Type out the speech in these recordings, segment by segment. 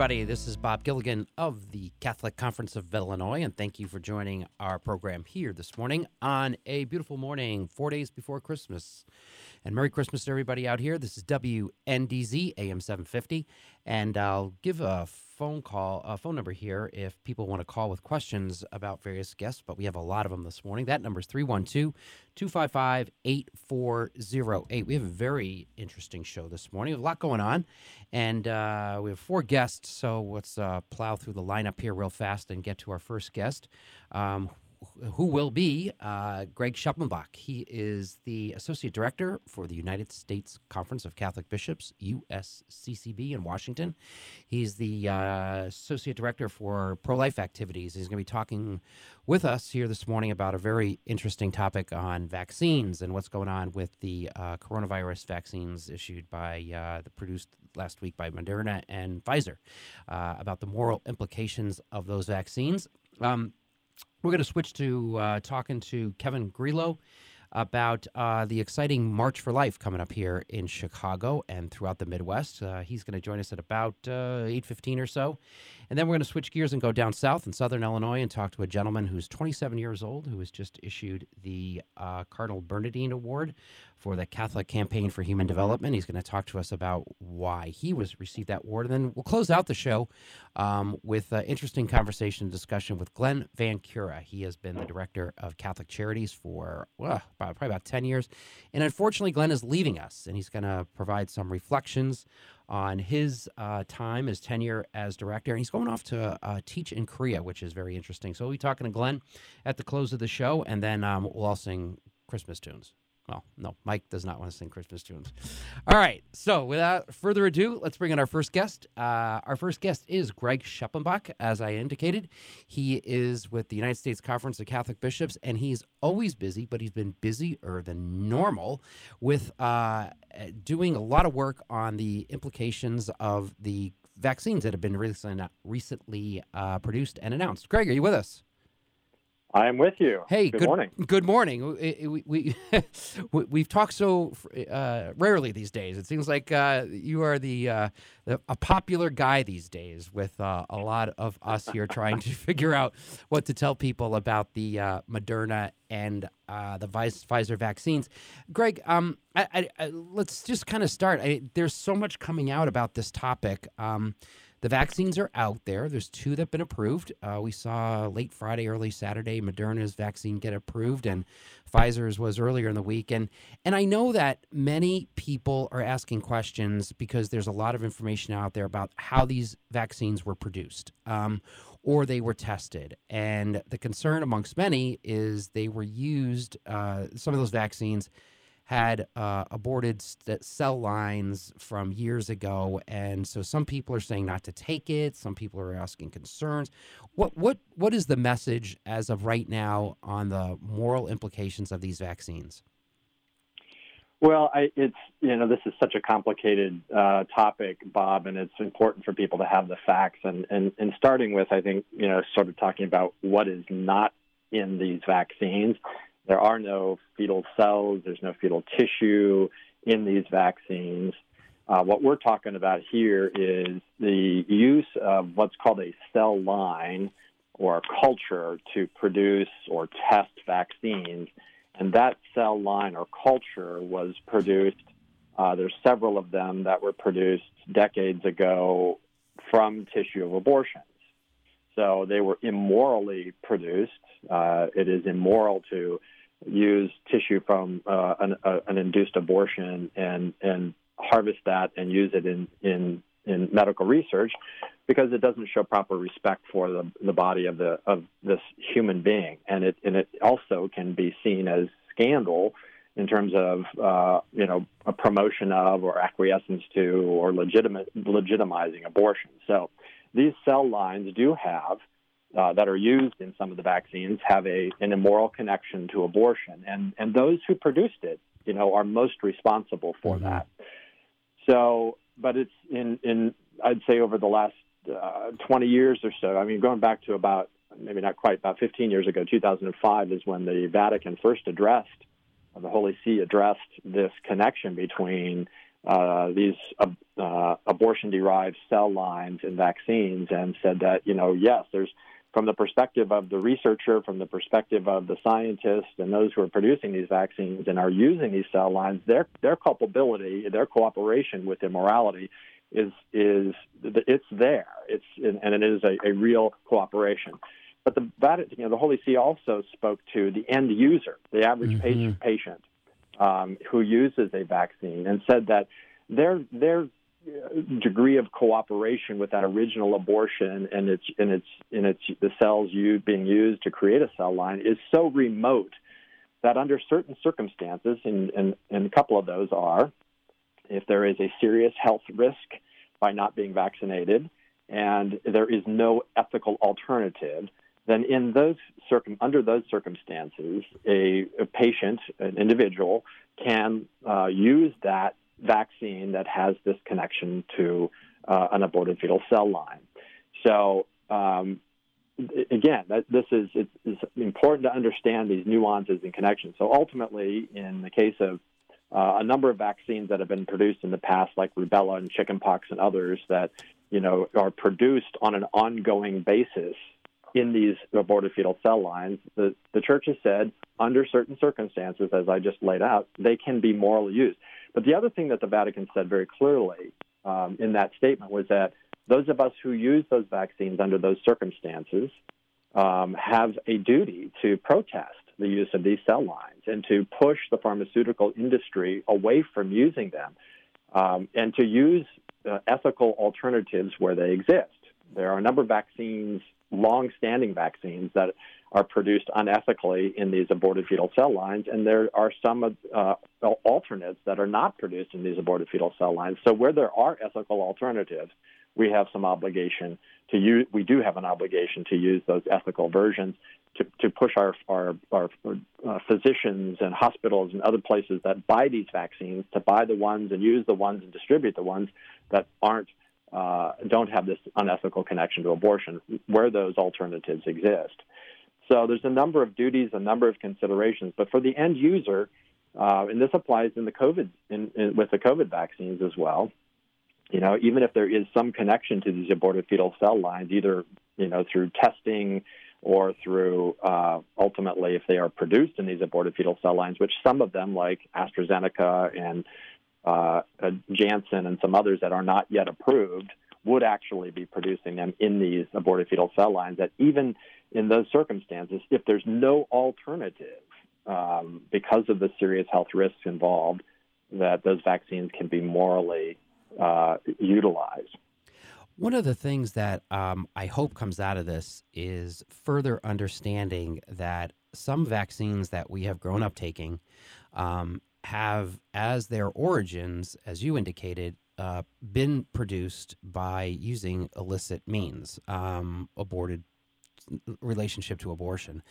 Everybody. This is Bob Gilligan of the Catholic Conference of Illinois, and thank you for joining our program here this morning on a beautiful morning, four days before Christmas. And Merry Christmas to everybody out here. This is WNDZ AM 750, and I'll give a phone call, a phone number here if people want to call with questions about various guests, but we have a lot of them this morning. That number is 312 255 8408. We have a very interesting show this morning, a lot going on, and uh, we have four guests, so let's uh, plow through the lineup here real fast and get to our first guest. Um, who will be uh, Greg Schleppenbach. He is the Associate Director for the United States Conference of Catholic Bishops, USCCB, in Washington. He's the uh, Associate Director for pro life activities. He's going to be talking with us here this morning about a very interesting topic on vaccines and what's going on with the uh, coronavirus vaccines issued by uh, the produced last week by Moderna and Pfizer uh, about the moral implications of those vaccines. Um, we're going to switch to uh, talking to Kevin Grillot about uh, the exciting March for Life coming up here in Chicago and throughout the Midwest. Uh, he's going to join us at about uh, eight fifteen or so, and then we're going to switch gears and go down south in Southern Illinois and talk to a gentleman who's 27 years old who was just issued the uh, Cardinal Bernardin Award for the Catholic Campaign for Human Development. He's going to talk to us about why he was received that award, and then we'll close out the show um, with an interesting conversation and discussion with Glenn Van Cura. He has been the director of Catholic Charities for about, probably about 10 years, and unfortunately, Glenn is leaving us, and he's going to provide some reflections on his uh, time, his tenure as director. And he's going off to uh, teach in Korea, which is very interesting. So we'll be talking to Glenn at the close of the show, and then um, we'll all sing Christmas tunes. Well, no, Mike does not want to sing Christmas tunes. All right. So, without further ado, let's bring in our first guest. Uh, our first guest is Greg Schleppenbach, as I indicated. He is with the United States Conference of Catholic Bishops, and he's always busy, but he's been busier than normal with uh, doing a lot of work on the implications of the vaccines that have been recently, recently uh, produced and announced. Greg, are you with us? I am with you. Hey, good, good morning. Good morning. We, we, we we've talked so uh, rarely these days. It seems like uh, you are the, uh, the, a popular guy these days with uh, a lot of us here trying to figure out what to tell people about the uh, Moderna and uh, the Pfizer vaccines. Greg, um, I, I, I, let's just kind of start. there's so much coming out about this topic. Um, the vaccines are out there. There's two that have been approved. Uh, we saw late Friday, early Saturday, Moderna's vaccine get approved, and Pfizer's was earlier in the week. And and I know that many people are asking questions because there's a lot of information out there about how these vaccines were produced. Um, or they were tested. And the concern amongst many is they were used, uh, some of those vaccines had uh, aborted st- cell lines from years ago, and so some people are saying not to take it. Some people are asking concerns. What what what is the message as of right now on the moral implications of these vaccines? Well, I, it's you know this is such a complicated uh, topic, Bob, and it's important for people to have the facts. And, and and starting with, I think you know, sort of talking about what is not in these vaccines. There are no fetal cells, there's no fetal tissue in these vaccines. Uh, what we're talking about here is the use of what's called a cell line or a culture to produce or test vaccines. And that cell line or culture was produced, uh, there's several of them that were produced decades ago from tissue of abortions. So they were immorally produced. Uh, it is immoral to use tissue from uh, an, uh, an, induced abortion and and harvest that and use it in in in medical research because it doesn't show proper respect for the, the body of the of this human being, and it and it also can be seen as scandal in terms of uh, you know a promotion of or acquiescence to or legitimate legitimizing abortion. So these cell lines do have uh, that are used in some of the vaccines have a an immoral connection to abortion, and and those who produced it, you know, are most responsible for mm-hmm. that. So, but it's in in I'd say over the last uh, 20 years or so. I mean, going back to about maybe not quite about 15 years ago, 2005 is when the Vatican first addressed, the Holy See addressed this connection between uh, these uh, abortion-derived cell lines and vaccines, and said that you know yes, there's from the perspective of the researcher, from the perspective of the scientists and those who are producing these vaccines and are using these cell lines, their their culpability, their cooperation with immorality is is it's there. It's and it is a, a real cooperation. But the Vatican, you know, the Holy See also spoke to the end user, the average mm-hmm. patient, patient um, who uses a vaccine, and said that their their degree of cooperation with that original abortion and its and its in its the cells used, being used to create a cell line is so remote that under certain circumstances, and, and, and a couple of those are if there is a serious health risk by not being vaccinated and there is no ethical alternative, then in those circum- under those circumstances, a, a patient, an individual, can uh, use that vaccine that has this connection to uh, an aborted fetal cell line. So um, again, that, this is it's, it's, important to understand these nuances and connections. So ultimately, in the case of uh, a number of vaccines that have been produced in the past, like rubella and chickenpox and others, that you know are produced on an ongoing basis in these aborted fetal cell lines. The the church has said under certain circumstances, as I just laid out, they can be morally used. But the other thing that the Vatican said very clearly um, in that statement was that those of us who use those vaccines under those circumstances um, have a duty to protest the use of these cell lines and to push the pharmaceutical industry away from using them um, and to use uh, ethical alternatives where they exist. There are a number of vaccines, long standing vaccines, that are produced unethically in these aborted fetal cell lines, and there are some uh, alternates that are not produced in these aborted fetal cell lines. So, where there are ethical alternatives, we have some obligation to use, we do have an obligation to use those ethical versions to, to push our, our, our uh, physicians and hospitals and other places that buy these vaccines to buy the ones and use the ones and distribute the ones that aren't uh, don't have this unethical connection to abortion where those alternatives exist. So there's a number of duties, a number of considerations, but for the end user, uh, and this applies in the COVID in, in, with the COVID vaccines as well. You know, even if there is some connection to these aborted fetal cell lines, either you know through testing or through uh, ultimately if they are produced in these aborted fetal cell lines, which some of them, like AstraZeneca and uh, Janssen and some others that are not yet approved, would actually be producing them in these aborted fetal cell lines. That even in those circumstances, if there's no alternative um, because of the serious health risks involved, that those vaccines can be morally uh, utilized. One of the things that um, I hope comes out of this is further understanding that some vaccines that we have grown up taking um, have, as their origins, as you indicated, uh, been produced by using illicit means, um, aborted relationship to abortion.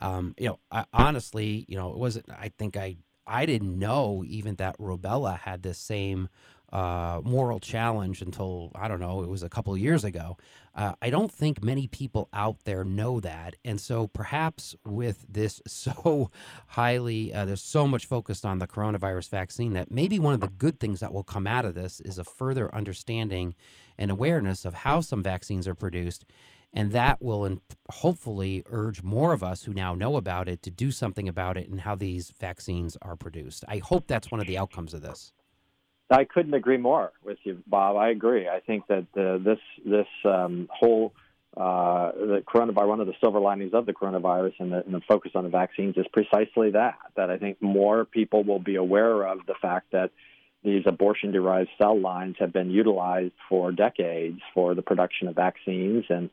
Um, you know, I, honestly, you know, it wasn't. I think I I didn't know even that rubella had this same uh, moral challenge until I don't know it was a couple of years ago. Uh, I don't think many people out there know that, and so perhaps with this so highly, uh, there's so much focused on the coronavirus vaccine that maybe one of the good things that will come out of this is a further understanding and awareness of how some vaccines are produced. And that will hopefully urge more of us who now know about it to do something about it and how these vaccines are produced. I hope that's one of the outcomes of this. I couldn't agree more with you, Bob. I agree. I think that uh, this this um, whole uh, the coronavirus, one of the silver linings of the coronavirus and the, and the, focus on the vaccines is precisely that. That I think more people will be aware of the fact that these abortion derived cell lines have been utilized for decades for the production of vaccines. And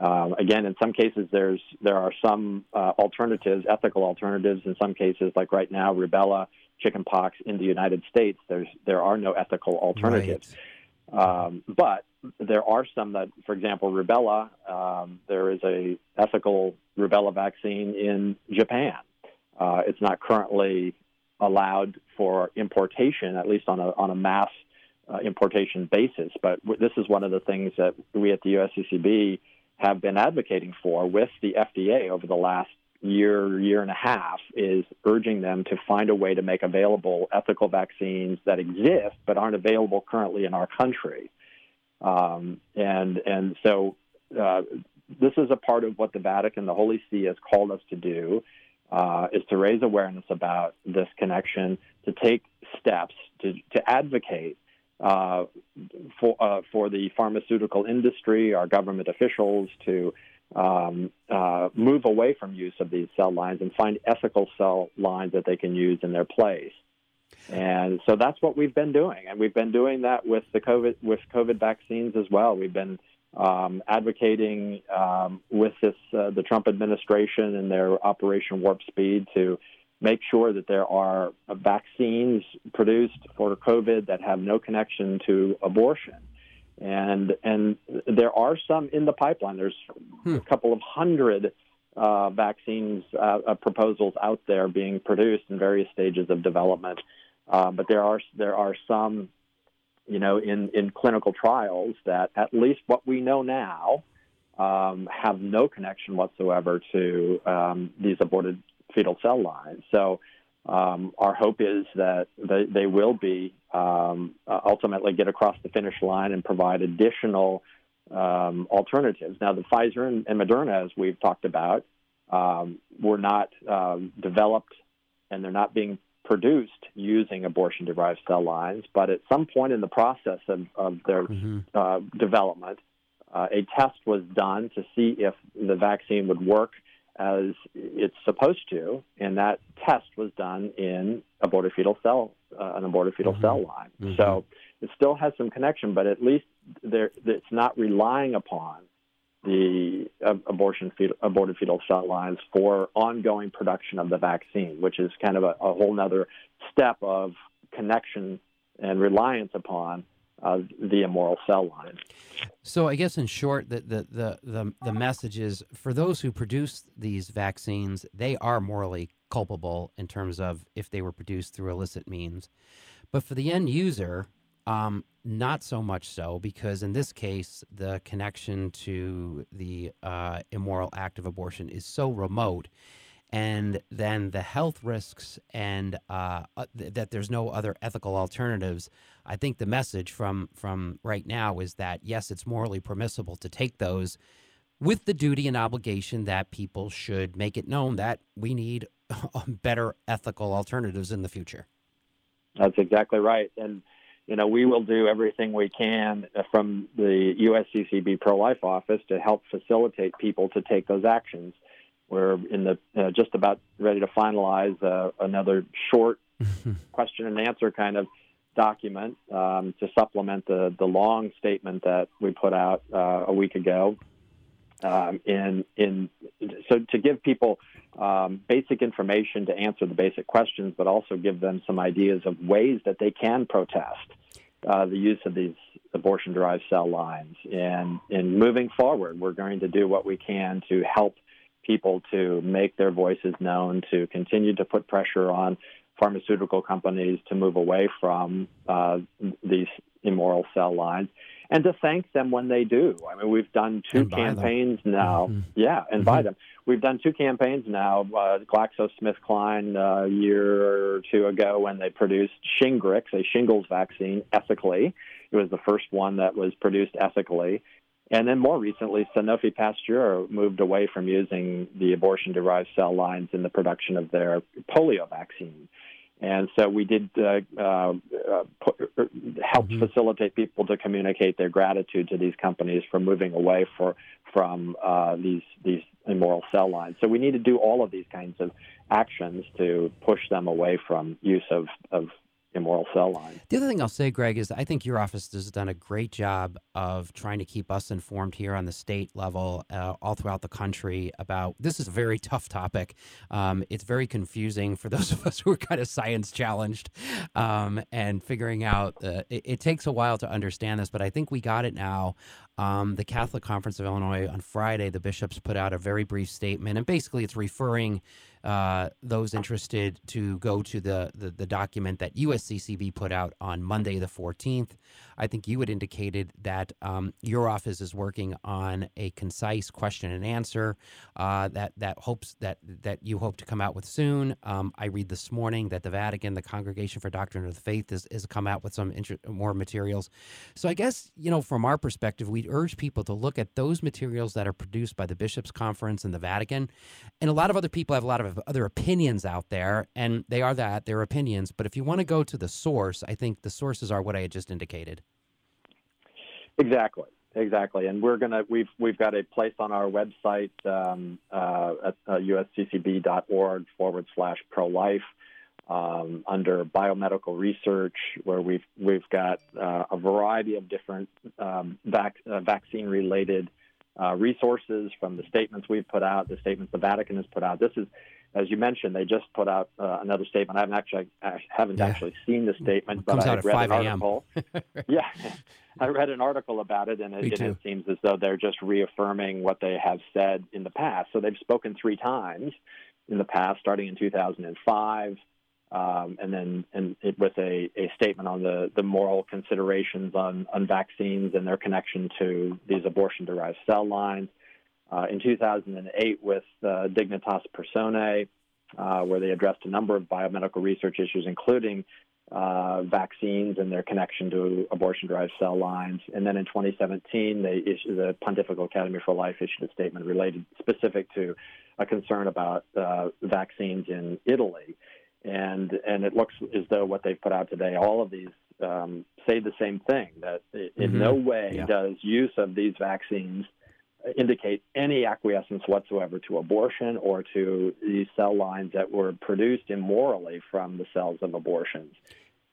um, again, in some cases, there's there are some uh, alternatives, ethical alternatives. In some cases, like right now, rubella, chickenpox in the United States, there's there are no ethical alternatives. Right. Um, but there are some that, for example, rubella. Um, there is a ethical rubella vaccine in Japan. Uh, it's not currently allowed for importation, at least on a on a mass uh, importation basis. But w- this is one of the things that we at the USCCB have been advocating for with the FDA over the last year, year and a half, is urging them to find a way to make available ethical vaccines that exist but aren't available currently in our country. Um, and and so uh, this is a part of what the Vatican, the Holy See, has called us to do uh, is to raise awareness about this connection, to take steps to, to advocate uh, for, uh, for the pharmaceutical industry, our government officials, to um, uh, move away from use of these cell lines and find ethical cell lines that they can use in their place. And so that's what we've been doing, and we've been doing that with the COVID with COVID vaccines as well. We've been um, advocating um, with this uh, the Trump administration and their Operation Warp Speed to make sure that there are vaccines produced for COVID that have no connection to abortion. And and there are some in the pipeline. There's hmm. a couple of hundred uh, vaccines uh, uh, proposals out there being produced in various stages of development. Uh, but there are there are some you know, in, in clinical trials that at least what we know now um, have no connection whatsoever to um, these aborted fetal cell lines. So um, our hope is that they, they will be um, uh, ultimately get across the finish line and provide additional um, alternatives. Now, the Pfizer and, and, Moderna, as we've talked about, um, were not developed and they're not being produced using abortion derived cell lines, but at some point in the process of, of their mm-hmm. uh, development, uh, a test was done to see if the vaccine would work as it's supposed to, and that test was done in aborted fetal cell, uh, an aborted fetal mm-hmm. cell line. Mm-hmm. So it still has some connection, but at least there, it's not relying upon the uh, abortion fetal, aborted fetal cell lines for ongoing production of the vaccine, which is kind of a, a whole other step of connection and reliance upon uh, the immoral cell line. So, I guess in short, the, the, the, the, the message is for those who produce these vaccines, they are morally culpable in terms of if they were produced through illicit means. But for the end user, um, not so much so, because in this case, the connection to the uh, immoral act of abortion is so remote. And then the health risks and uh, uh, th- that there's no other ethical alternatives. I think the message from from right now is that yes, it's morally permissible to take those, with the duty and obligation that people should make it known that we need better ethical alternatives in the future. That's exactly right, and you know, we will do everything we can from the USCCB pro life office to help facilitate people to take those actions. We're in the uh, just about ready to finalize uh, another short question and answer kind of document um, to supplement the the long statement that we put out uh, a week ago. Um, in in so to give people um, basic information to answer the basic questions, but also give them some ideas of ways that they can protest uh, the use of these abortion derived cell lines. And in moving forward, we're going to do what we can to help people to make their voices known, to continue to put pressure on pharmaceutical companies to move away from uh, these immoral cell lines and to thank them when they do. I mean, we've done two campaigns them. now. Mm-hmm. Yeah, and mm-hmm. buy them. We've done two campaigns now. Uh, GlaxoSmithKline uh, a year or two ago when they produced Shingrix, a shingles vaccine, ethically. It was the first one that was produced ethically. And then more recently, Sanofi Pasteur moved away from using the abortion derived cell lines in the production of their polio vaccine. And so we did uh, uh, uh, help mm-hmm. facilitate people to communicate their gratitude to these companies for moving away for, from uh, these these immoral cell lines. So we need to do all of these kinds of actions to push them away from use of, of immoral cell line. The other thing I'll say, Greg, is I think your office has done a great job of trying to keep us informed here on the state level, uh, all throughout the country about this is a very tough topic. Um, it's very confusing for those of us who are kind of science challenged um, and figuring out. Uh, it, it, takes a while to understand this, but I think we got it now. Um, the Catholic Conference of Illinois on Friday, the bishops put out a very brief statement, and basically it's referring uh, those interested to go to the, the, the document that USCCB put out on Monday the 14th. I think you had indicated that um, your office is working on a concise question and answer uh, that that hopes that that you hope to come out with soon. Um, I read this morning that the Vatican, the Congregation for Doctrine of the Faith, has, has come out with some inter- more materials. So I guess you know from our perspective, we urge people to look at those materials that are produced by the Bishops' Conference and the Vatican, and a lot of other people have a lot of other opinions out there, and they are that, they're opinions. But if you want to go to the source, I think the sources are what I had just indicated. Exactly. Exactly, and we're gonna we've we've got a place on our website um, uh, at uh, usccb.org forward slash pro life um, under biomedical research, where we've we've got uh, a variety of different um, vac- uh, vaccine related uh, resources from the statements we've put out, the statements the Vatican has put out. This is as you mentioned, they just put out uh, another statement. I haven't actually, I haven't yeah. actually seen the statement, but I read an article. yeah, I read an article about it, and it, it, seems as though they're just reaffirming what they have said in the past. So they've spoken three times in the past, starting in 2005, um, and then and it with a, a statement on the, the moral considerations on, on vaccines and their connection to these abortion-derived cell lines uh, in 2008 with uh, Dignitas Personae, uh, where they addressed a number of biomedical research issues, including uh, vaccines and their connection to abortion-derived cell lines. And then in 2017, they issued, the Pontifical Academy for Life issued a statement related specific to a concern about uh, vaccines in Italy. And and it looks as though what they've put out today, all of these um, say the same thing that in mm-hmm. no way yeah. does use of these vaccines indicate any acquiescence whatsoever to abortion or to these cell lines that were produced immorally from the cells of abortions.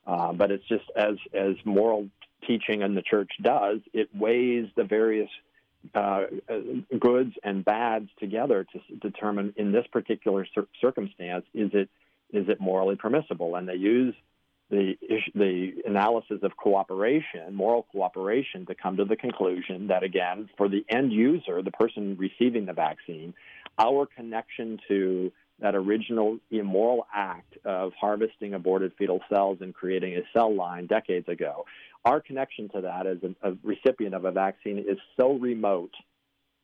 Uh, but it's just as as moral teaching in the church does, it weighs the various uh, goods and bads together to determine in this particular cir- circumstance is it is it morally permissible, and they use the the analysis of cooperation, moral cooperation, to come to the conclusion that again, for the end user, the person receiving the vaccine, our connection to that original immoral act of harvesting aborted fetal cells and creating a cell line decades ago, our connection to that as a, a recipient of a vaccine is so remote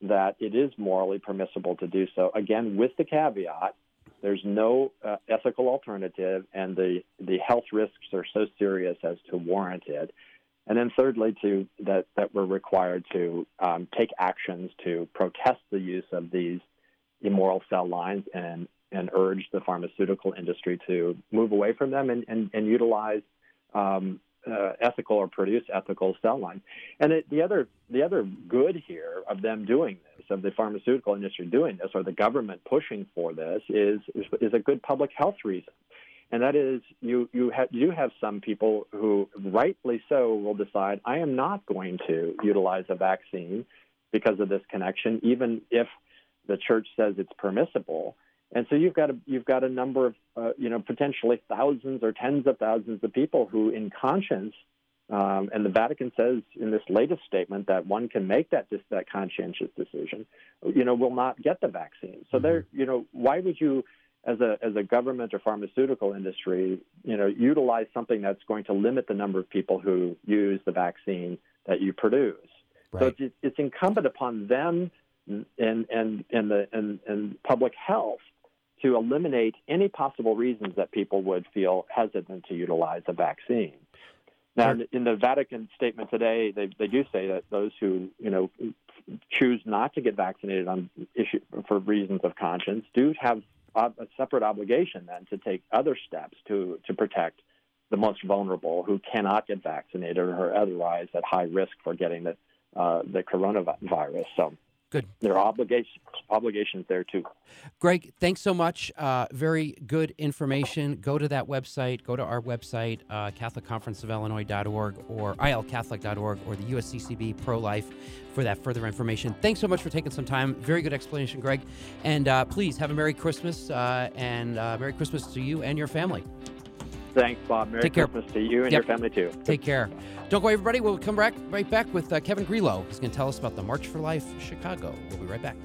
that it is morally permissible to do so. Again, with the caveat there's no uh, ethical alternative, and the, the health risks are so serious as to warrant it. And then, thirdly, to that that we're required to um, take actions to protest the use of these immoral cell lines and and urge the pharmaceutical industry to move away from them and and, and utilize um, uh, ethical or produce ethical cell lines. And it, the other the other good here of them doing this, of the pharmaceutical industry doing this, or the government pushing for this, is is, is a good public health reason. And that is, you you have you have some people who, rightly so, will decide I am not going to utilize a vaccine because of this connection, even if the church says it's permissible. And so you've got a, you've got a number of uh, you know potentially thousands or tens of thousands of people who, in conscience, um, and the Vatican says in this latest statement that one can make that that conscientious decision, you know, will not get the vaccine. So mm-hmm. there, you know, why would you, as a as a government or pharmaceutical industry, you know, utilize something that's going to limit the number of people who use the vaccine that you produce? Right. So it's, it's incumbent upon them and and and the and, and public health to eliminate any possible reasons that people would feel hesitant to utilize a vaccine. Now, in the Vatican statement today, they, they do say that those who you know choose not to get vaccinated on issue for reasons of conscience do have a separate obligation then to take other steps to to protect the most vulnerable who cannot get vaccinated or are otherwise at high risk for getting the uh, the coronavirus. So Good. There are obligations obligations there too. Greg, thanks so much. Uh, very good information. Go to that website. Go to our website, uh, CatholicConferenceofIllinois.org or ilcatholic.org or the USCCB Pro Life for that further information. Thanks so much for taking some time. Very good explanation, Greg. And uh, please have a Merry Christmas uh, and uh, Merry Christmas to you and your family. Thanks, Bob. Merry Take care. Christmas to you and Yep. your family too. Take care. Don't go, everybody. We'll come back right back with uh, Kevin Grillot. He's going to tell us about the March for Life Chicago. We'll be right back.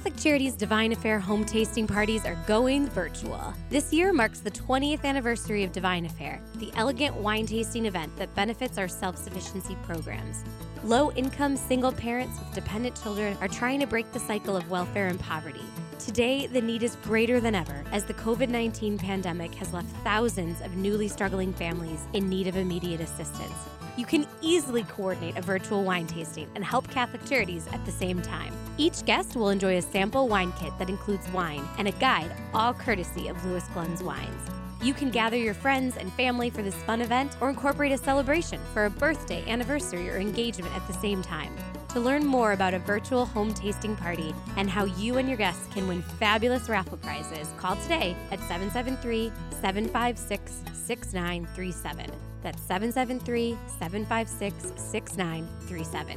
Catholic Charities Divine Affair home tasting parties are going virtual. This year marks the 20th anniversary of Divine Affair, the elegant wine tasting event that benefits our self sufficiency programs. Low income single parents with dependent children are trying to break the cycle of welfare and poverty. Today, the need is greater than ever as the COVID 19 pandemic has left thousands of newly struggling families in need of immediate assistance. You can easily coordinate a virtual wine tasting and help Catholic Charities at the same time. Each guest will enjoy a sample wine kit that includes wine and a guide, all courtesy of Lewis Glen's Wines. You can gather your friends and family for this fun event or incorporate a celebration for a birthday, anniversary, or engagement at the same time. To learn more about a virtual home tasting party and how you and your guests can win fabulous raffle prizes, call today at 773 756 6937. That's 773 756 6937.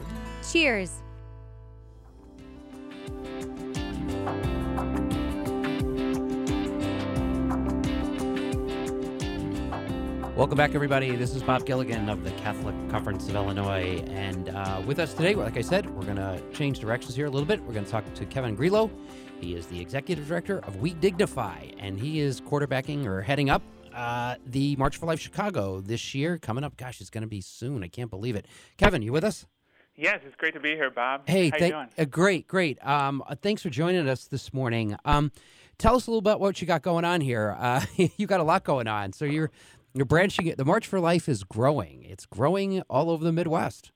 Cheers! Welcome back, everybody. This is Bob Gilligan of the Catholic Conference of Illinois. And uh, with us today, like I said, we're going to change directions here a little bit. We're going to talk to Kevin Grillot. He is the executive director of weDignify, and he is quarterbacking or heading up uh, the March for Life Chicago this year. Coming up, gosh, it's going to be soon. I can't believe it. Kevin, you with us? Yes, it's great to be here, Bob. Hey, how you doing? uh, great, great. Um, uh, thanks for joining us this morning. Um, tell us a little about what you got going on here. Uh, you got a lot going on. So you're you're branching it. The March for Life is growing. It's growing all over the Midwest.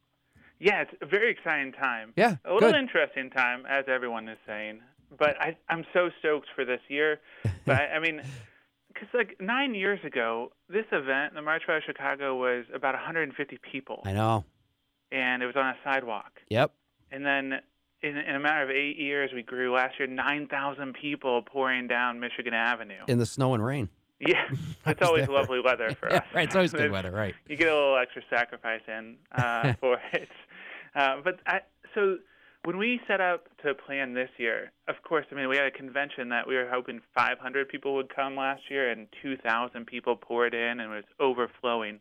Yeah, it's a very exciting time. Yeah, A little good. interesting time, as everyone is saying. But I, I'm so stoked for this year. But I, I mean, because like nine years ago, this event, the March for Chicago, was about 150 people, I know. and it was on a sidewalk. Yep. And then in, in a matter of eight years, we grew last year 9,000 people pouring down Michigan Avenue. In the snow and rain. Yeah, it's always lovely weather for Yeah, us. right. It's always good weather, right? you get a little extra sacrifice in uh, for it. Uh, but I, so when we set out to plan this year, of course, I mean we had a convention that we were hoping 500 people would come last year, and 2,000 people poured in, and it was overflowing.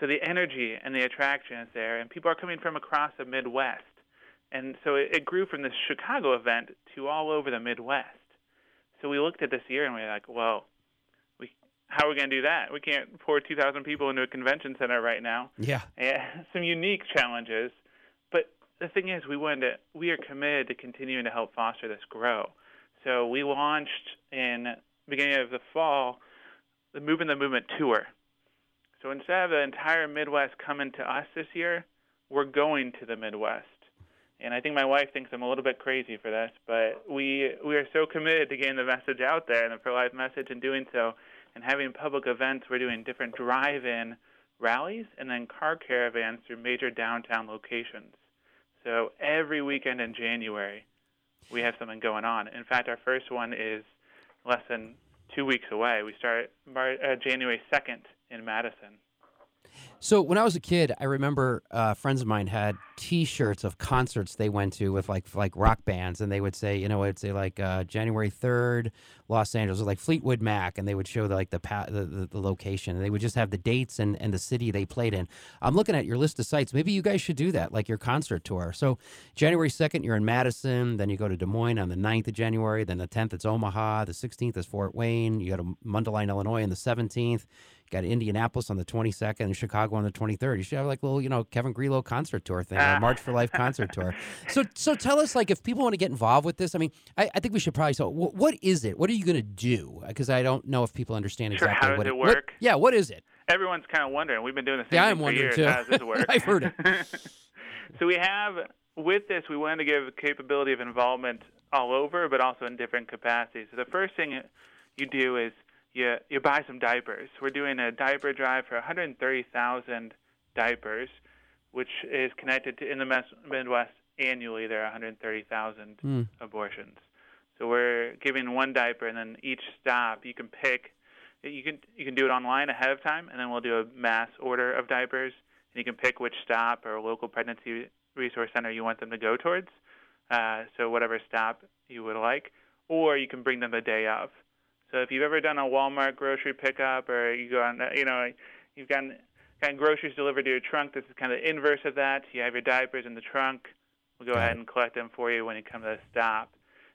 So the energy and the attraction is there, and people are coming from across the Midwest, and so it, it grew from this Chicago event to all over the Midwest. So we looked at this year and we were like, well, we how are we going to do that? We can't pour 2,000 people into a convention center right now. Yeah. Yeah, some unique challenges. But the thing is, we wanted to, we are committed to continuing to help foster this grow. So we launched in beginning of the fall the Moving the Movement tour. So instead of the entire Midwest coming to us this year, we're going to the Midwest. And I think my wife thinks I'm a little bit crazy for this, but we we are so committed to getting the message out there and the pro-life message and doing so and having public events. We're doing different drive-in rallies and then car caravans through major downtown locations. So every weekend in January, we have something going on. In fact, our first one is less than two weeks away. We start uh, January 2nd in Madison. So when I was a kid, I remember uh, friends of mine had T-shirts of concerts they went to with like like rock bands, and they would say, you know, it'd say like uh, January third, Los Angeles, or like Fleetwood Mac, and they would show the, like the, pa- the, the the location, and they would just have the dates and, and the city they played in. I'm looking at your list of sites. Maybe you guys should do that, like your concert tour. So January second, you're in Madison, then you go to Des Moines on the 9th of January, then the tenth it's Omaha, the sixteenth is Fort Wayne, you go to Mundelein, Illinois, on the seventeenth. Got Indianapolis on the 22nd and Chicago on the 23rd. You should have like little, you know, Kevin Grillot concert tour thing, or March for Life concert tour. So, so tell us, like, if people want to get involved with this, I mean, I, I think we should probably. So, what, what is it? What are you going to do? Because I don't know if people understand Sure, exactly how does what it what- work? yeah, what is it? Everyone's kind of wondering. We've been doing the same Yeah, thing I'm for wondering years. too. How does this work? I've heard it. so we have with this, we wanted to give capability of involvement all over, but also in different capacities. So the first thing you do is you you buy some diapers. We're doing a diaper drive for 130,000 diapers, which is connected to in the Midwest annually there are 130,000 Mm. abortions. So we're giving one diaper, and then each stop you can pick. You can you can do it online ahead of time, and then we'll do a mass order of diapers, and you can pick which stop or local pregnancy resource center you want them to go towards. Uh, so whatever stop you would like, or you can bring them the day of. So if you've ever done a Walmart grocery pickup, or you go on, you know, you've gotten, gotten groceries delivered to your trunk. This is kind of the inverse of that. You have your diapers in the trunk. We'll go ahead and collect them for you when you come to the stop.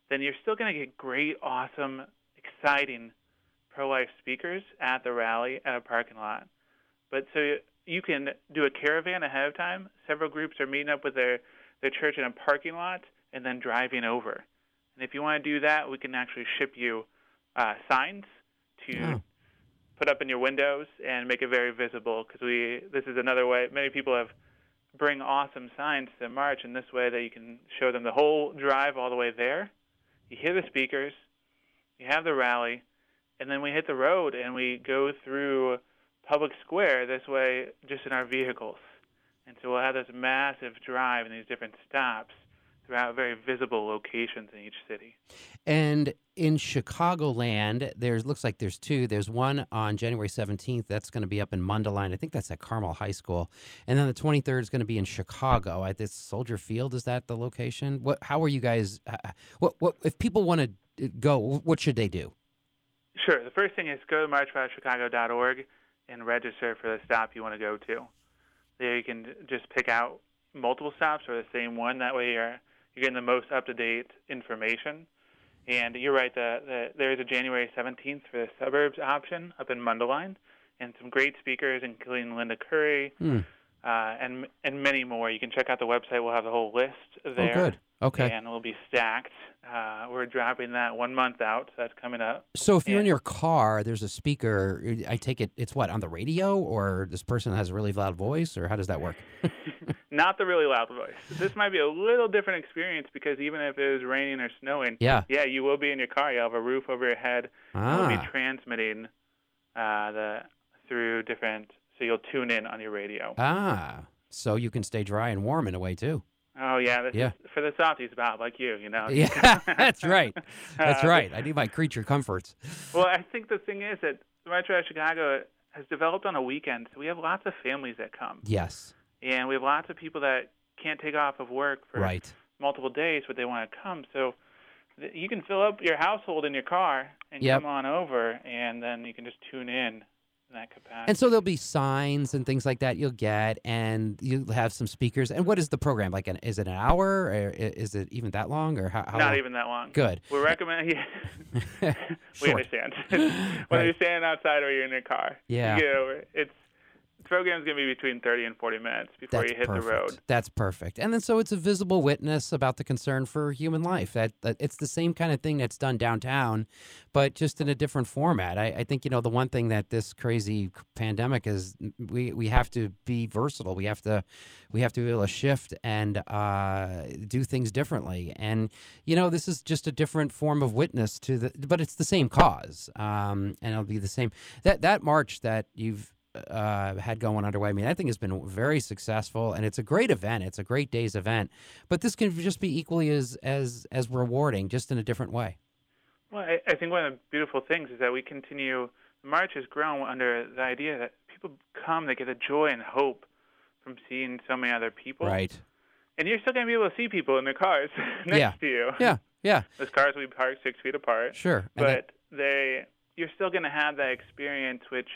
Then you're still going to get great, awesome, exciting pro-life speakers at the rally at a parking lot. But so you can do a caravan ahead of time. Several groups are meeting up with their their church in a parking lot and then driving over. And if you want to do that, we can actually ship you uh, signs to Oh. put up in your windows and make it very visible. Because we this is another way many people have bring awesome signs to march, and this way that you can show them the whole drive all the way there. You hear the speakers, you have the rally, and then we hit the road and we go through public square this way just in our vehicles. And so we'll have this massive drive and these different stops throughout very visible locations in each city. And in Chicagoland, there's looks like there's two. There's one on January 17th. That's going to be up in Mundelein. I think that's at Carmel High School. And then the 23rd is going to be in Chicago at this Soldier Field. Is that the location? What? How are you guys? Uh, what? What? If people want to go, what should they do? Sure. The first thing is go to marchforchicago.org and register for the stop you want to go to. There you can just pick out multiple stops or the same one. That way you're you're getting the most up to date information. And you're right. The, the, there is a January 17th for the suburbs option up in Mundelein, and some great speakers, including Linda Curry, Hmm. uh, and and many more. You can check out the website. We'll have the whole list there. Oh, good. Okay. And it'll be stacked. Uh, we're dropping that one month out, so that's coming up. So if you're in your car, there's a speaker. I take it it's what on the radio, or this person has a really loud voice, or how does that work? Not the really loud voice. This might be a little different experience because even if it is raining or snowing, Yeah. yeah, you will be in your car. You'll have a roof over your head. It'll be Ah. transmitting uh, the through different. So you'll tune in on your radio. Ah. So you can stay dry and warm in a way too. Oh yeah, this Yeah. for the softies, Bob, like you. You know. Yeah, that's right. That's Uh, right. I need my creature comforts. Well, I think the thing is that Metro Chicago has developed on a weekend, so we have lots of families that come, Yes. and we have lots of people that can't take off of work for Right. multiple days, but they want to come. So th- you can fill up your household in your car and Yep. come on over, and then you can just tune in in that capacity. And so there'll be signs and things like that you'll get, and you'll have some speakers. And what is the program like? An, is it an hour, or is it even that long, or how? how Not long? even that long. Good. We recommend. Yeah, we understand. Whether Right. you're standing outside or you're in your car, Yeah. you get over it. It's program's gonna be between 30 and 40 minutes before That's you hit perfect. the road. That's perfect. And then so it's a visible witness about the concern for human life. That, that it's the same kind of thing that's done downtown, but just in a different format. I, I think you know the one thing that this crazy pandemic is we we have to be versatile. We have to we have to be able to shift and uh, do things differently. And you know this is just a different form of witness to the, but it's the same cause. Um, and it'll be the same that that march that you've uh, had going underway. I mean, I think has been very successful, and it's a great event. It's a great day's event, but this can just be equally as as as rewarding, just in a different way. Well, I, I think one of the beautiful things is that we continue. The march has grown under the idea that people come, they get the joy and hope from seeing so many other people. Right. And you're still going to be able to see people in their cars next Yeah. to you. Yeah. Yeah. Those cars will be parked six feet apart. Sure. And that- But they, you're still going to have that experience, which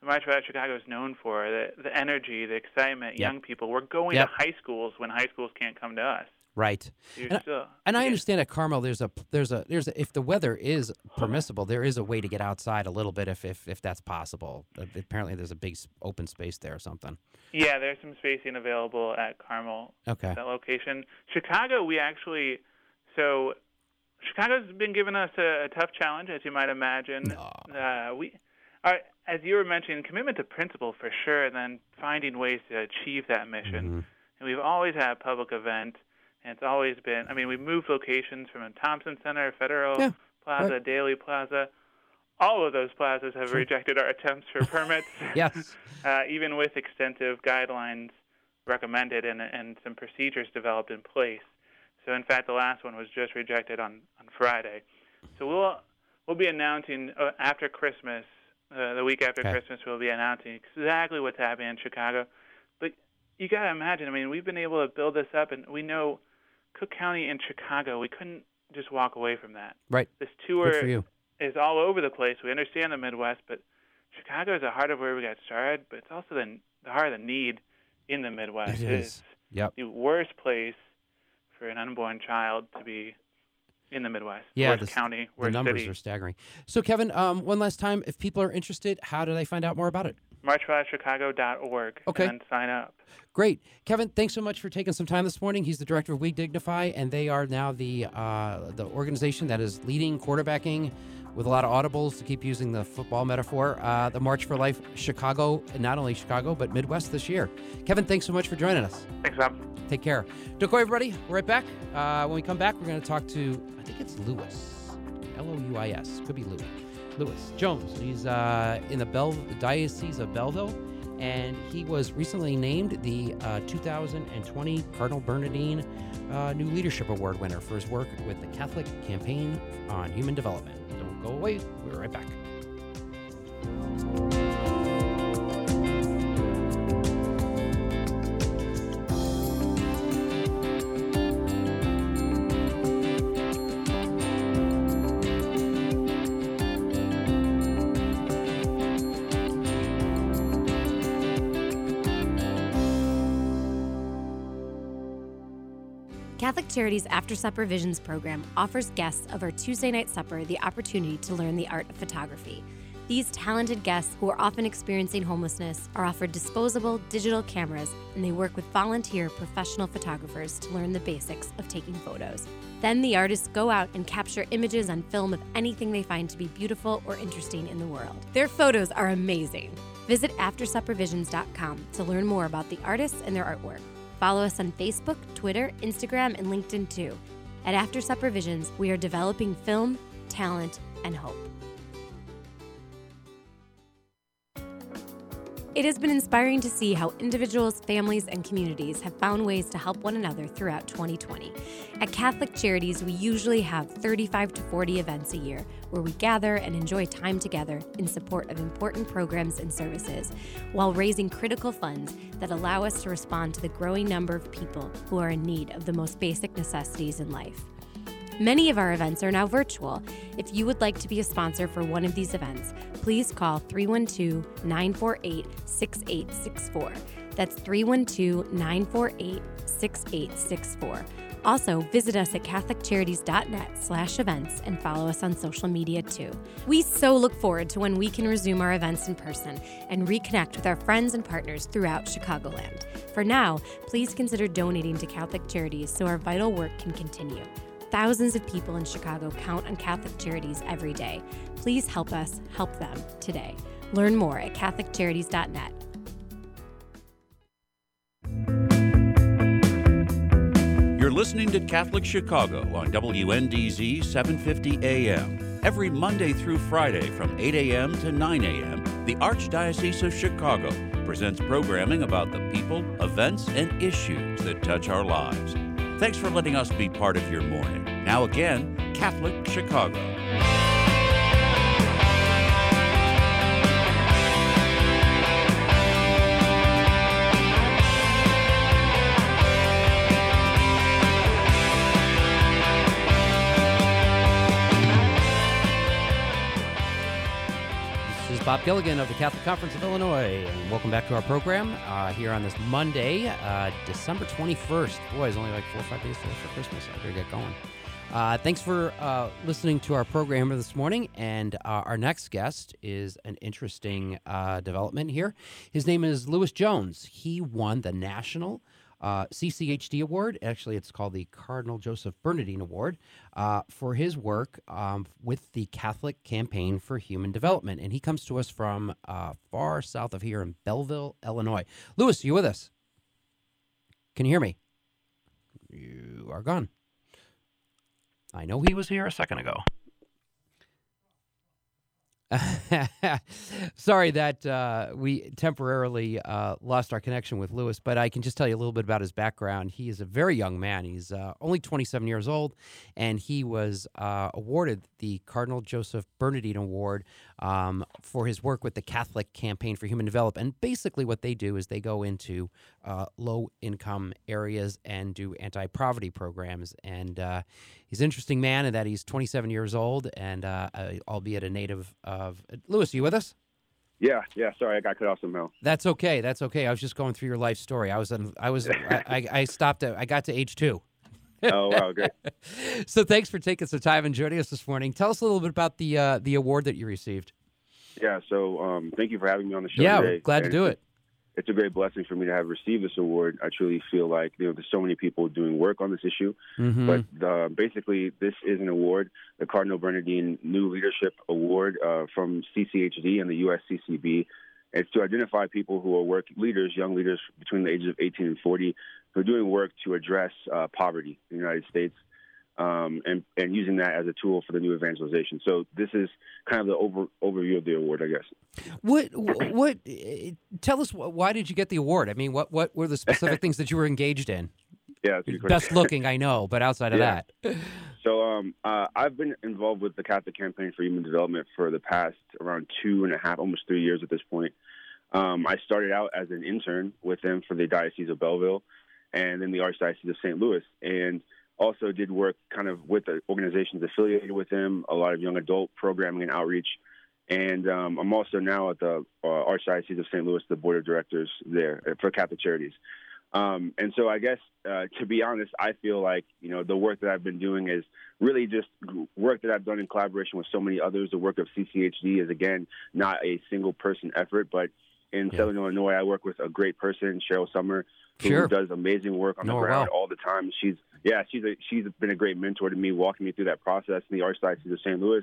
the March Chicago is known for the, the energy, the excitement, Yep. young people. We're going Yep. to high schools when high schools can't come to us. right. And I- still, And I understand at Carmel, there's a there's a there's a, if the weather is permissible, there is a way to get outside a little bit if if, if that's possible. Uh, Apparently, there's a big open space there or something. Yeah, there's some spacing available at Carmel, Okay. that location. Chicago, we actually, so Chicago's been giving us a, a tough challenge, as you might imagine. Uh, we, are, as you were mentioning, commitment to principle for sure, and then finding ways to achieve that mission. Mhm. And we've always had a public event, And it's always been. I mean, we moved locations from Thompson Center, Federal Yeah, Plaza, right. Daley Plaza. All of those plazas have rejected our attempts for permits. Yes. uh, even with extensive guidelines recommended and, and some procedures developed in place. So, in fact, the last one was just rejected on, on Friday. So we'll we'll be announcing uh, after Christmas, uh, the week after Okay. Christmas, we'll be announcing exactly what's happening in Chicago. But you got to imagine. I mean, we've been able to build this up, and we know Cook County and Chicago. We couldn't just walk away from that. Right. This tour is all over the place. We understand the Midwest, but Chicago is the heart of where we got started, but it's also the, the heart of the need in the Midwest. It is. Yep. the worst place for an unborn child to be in the Midwest. Yeah, the county, The numbers city. are staggering. So, Kevin, um, one last time, if people are interested, how do they find out more about it? MarchForLifeChicago.org. Okay. And sign up. Great, Kevin. Thanks so much for taking some time this morning. He's the director of weDignify, and they are now the uh, the organization that is leading quarterbacking with a lot of audibles to keep using the football metaphor. Uh, the March for Life Chicago, and not only Chicago but Midwest this year. Kevin, thanks so much for joining us. Thanks, Bob. Take care. Go, everybody. We're right back. Uh, when we come back, we're going to talk to I think it's Lewis, L O U I S. Could be Louis. Lewis Jones. He's uh, in the Bell Diocese of Belleville, and he was recently named the uh, 2020 Cardinal Bernardin uh, New Leadership Award winner for his work with the Catholic Campaign on Human Development. Go away. We're right back. Charities After Supper Visions program offers guests of our Tuesday night supper the opportunity to learn the art of photography. These talented guests, who are often experiencing homelessness, are offered disposable digital cameras and they work with volunteer professional photographers to learn the basics of taking photos. Then the artists go out and capture images on film of anything they find to be beautiful or interesting in the world. Their photos are amazing. Visit AfterSupperVisions.com to learn more about the artists and their artwork. Follow us on Facebook, Twitter, Instagram, and LinkedIn too. At After Supper Visions, we are developing film, talent, and hope. It has been inspiring to see how individuals, families, and communities have found ways to help one another throughout 2020. At Catholic Charities, we usually have 35 to 40 events a year where we gather and enjoy time together in support of important programs and services while raising critical funds that allow us to respond to the growing number of people who are in need of the most basic necessities in life. Many of our events are now virtual. If you would like to be a sponsor for one of these events, please call 312 948 6864. That's 312 948 6864. Also, visit us at catholiccharities.net slash events and follow us on social media too. We so look forward to when we can resume our events in person and reconnect with our friends and partners throughout Chicagoland. For now, please consider donating to Catholic Charities so our vital work can continue. Thousands of people in Chicago count on Catholic Charities every day. Please help us help them today. Learn more at CatholicCharities.net. You're listening to Catholic Chicago on WNDZ 750 AM. Every Monday through Friday from 8 a.m. to 9 a.m., the Archdiocese of Chicago presents programming about the people, events, and issues that touch our lives. Thanks for letting us be part of your morning. Now, again, Catholic Chicago. Bob Gilligan of the Catholic Conference of Illinois, and welcome back to our program uh, here on this Monday, uh, December 21st. Boy, it's only like four or five days left for Christmas. I better get going. Uh, thanks for uh, listening to our program this morning. And uh, our next guest is an interesting uh, development here. His name is Lewis Jones. He won the National uh, CCHD Award. Actually, it's called the Cardinal Joseph Bernardin Award uh, for his work um, with the Catholic Campaign for Human Development. And he comes to us from uh, far south of here in Belleville, Illinois. Lewis, you with us? Can you hear me? you are gone. I know he was here a second ago. Sorry that uh, we temporarily uh, lost our connection with Lewis, but I can just tell you a little bit about his background. He is a very young man. He's uh, only 27 years old, and he was uh, awarded the Cardinal Joseph Bernardin Award um, for his work with the Catholic Campaign for Human Development. And basically, what they do is they go into uh, low income areas and do anti poverty programs. And uh, he's an interesting man in that he's 27 years old and uh, albeit a native of Lewis. Are you with us? Yeah, yeah. Sorry, I got cut off somehow. That's okay. That's okay. I was just going through your life story. I was, I was, I, I, stopped. At, I got to age two. Oh wow, great. so thanks for taking some time and joining us this morning. Tell us a little bit about the uh, the award that you received. Yeah. So um, thank you for having me on the show. Yeah, today. glad and to do it it's a great blessing for me to have received this award. I truly feel like you know there's so many people doing work on this issue, mm-hmm. but uh, basically this is an award, the Cardinal Bernardin New Leadership Award uh, from CCHD and the USCCB. It's to identify people who are work leaders, young leaders between the ages of 18 and 40, who are doing work to address uh, poverty in the United States um, and and using that as a tool for the new evangelization. So this is kind of the over, overview of the award, I guess. What what? Tell us why did you get the award? I mean, what what were the specific things that you were engaged in? Yeah, best looking, I know, but outside of yeah. that. So um, uh, I've been involved with the Catholic Campaign for Human Development for the past around two and a half, almost three years at this point. Um, I started out as an intern with them for the Diocese of Belleville, and then the Archdiocese of St. Louis, and also did work kind of with the organizations affiliated with them, a lot of young adult programming and outreach. And um, I'm also now at the uh, Archdiocese of St. Louis, the board of directors there uh, for Catholic Charities. Um, and so I guess, uh, to be honest, I feel like, you know, the work that I've been doing is really just work that I've done in collaboration with so many others. The work of CCHD is, again, not a single person effort, but in yeah. Southern Illinois, I work with a great person, Cheryl Summer, who sure. does amazing work on the ground well. all the time. She's yeah, she's a, she's been a great mentor to me, walking me through that process in the Archdiocese of St. Louis.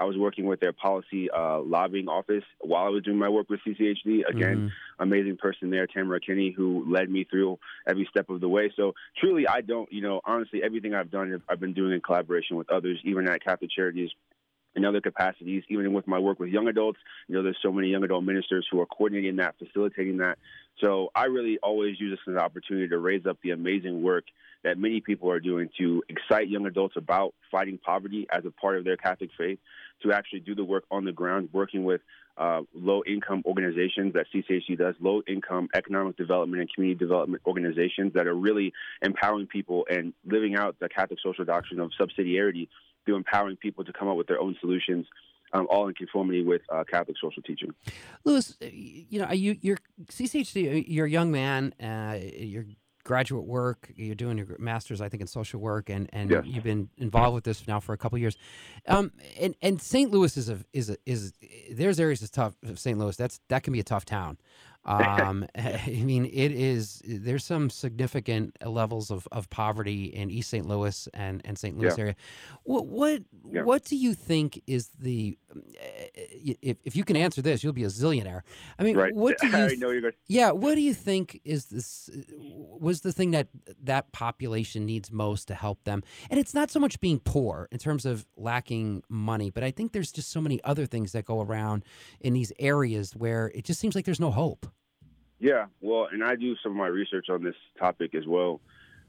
I was working with their policy uh, lobbying office while I was doing my work with CCHD. Again, mm-hmm. amazing person there, Tamara Kinney, who led me through every step of the way. So truly, I don't, you know, honestly, everything I've done, I've been doing in collaboration with others, even at Catholic Charities in other capacities, even with my work with young adults. You know, there's so many young adult ministers who are coordinating that, facilitating that. So I really always use this as an opportunity to raise up the amazing work that many people are doing to excite young adults about fighting poverty as a part of their Catholic faith, to actually do the work on the ground, working with uh, low income organizations that CCHD does, low income economic development and community development organizations that are really empowering people and living out the Catholic social doctrine of subsidiarity through empowering people to come up with their own solutions. Um, all in conformity with uh, Catholic social teaching. Lewis, you know, you, you're CCHD. You're a young man. Uh, you're graduate work. You're doing your master's, I think, in social work, and and yes. you've been involved with this now for a couple years. Um, and and St. Louis is a is a, is there's areas of tough. St. Louis, that's that can be a tough town. Um, I mean, it is. There's some significant levels of, of poverty in East St. Louis and, and St. Louis yeah. area. What what yeah. what do you think is the? If, if you can answer this, you'll be a zillionaire. I mean, right. what do you? I know you're going. Yeah, what do you think is this? Was the thing that that population needs most to help them? And it's not so much being poor in terms of lacking money, but I think there's just so many other things that go around in these areas where it just seems like there's no hope. Yeah, well, and I do some of my research on this topic as well.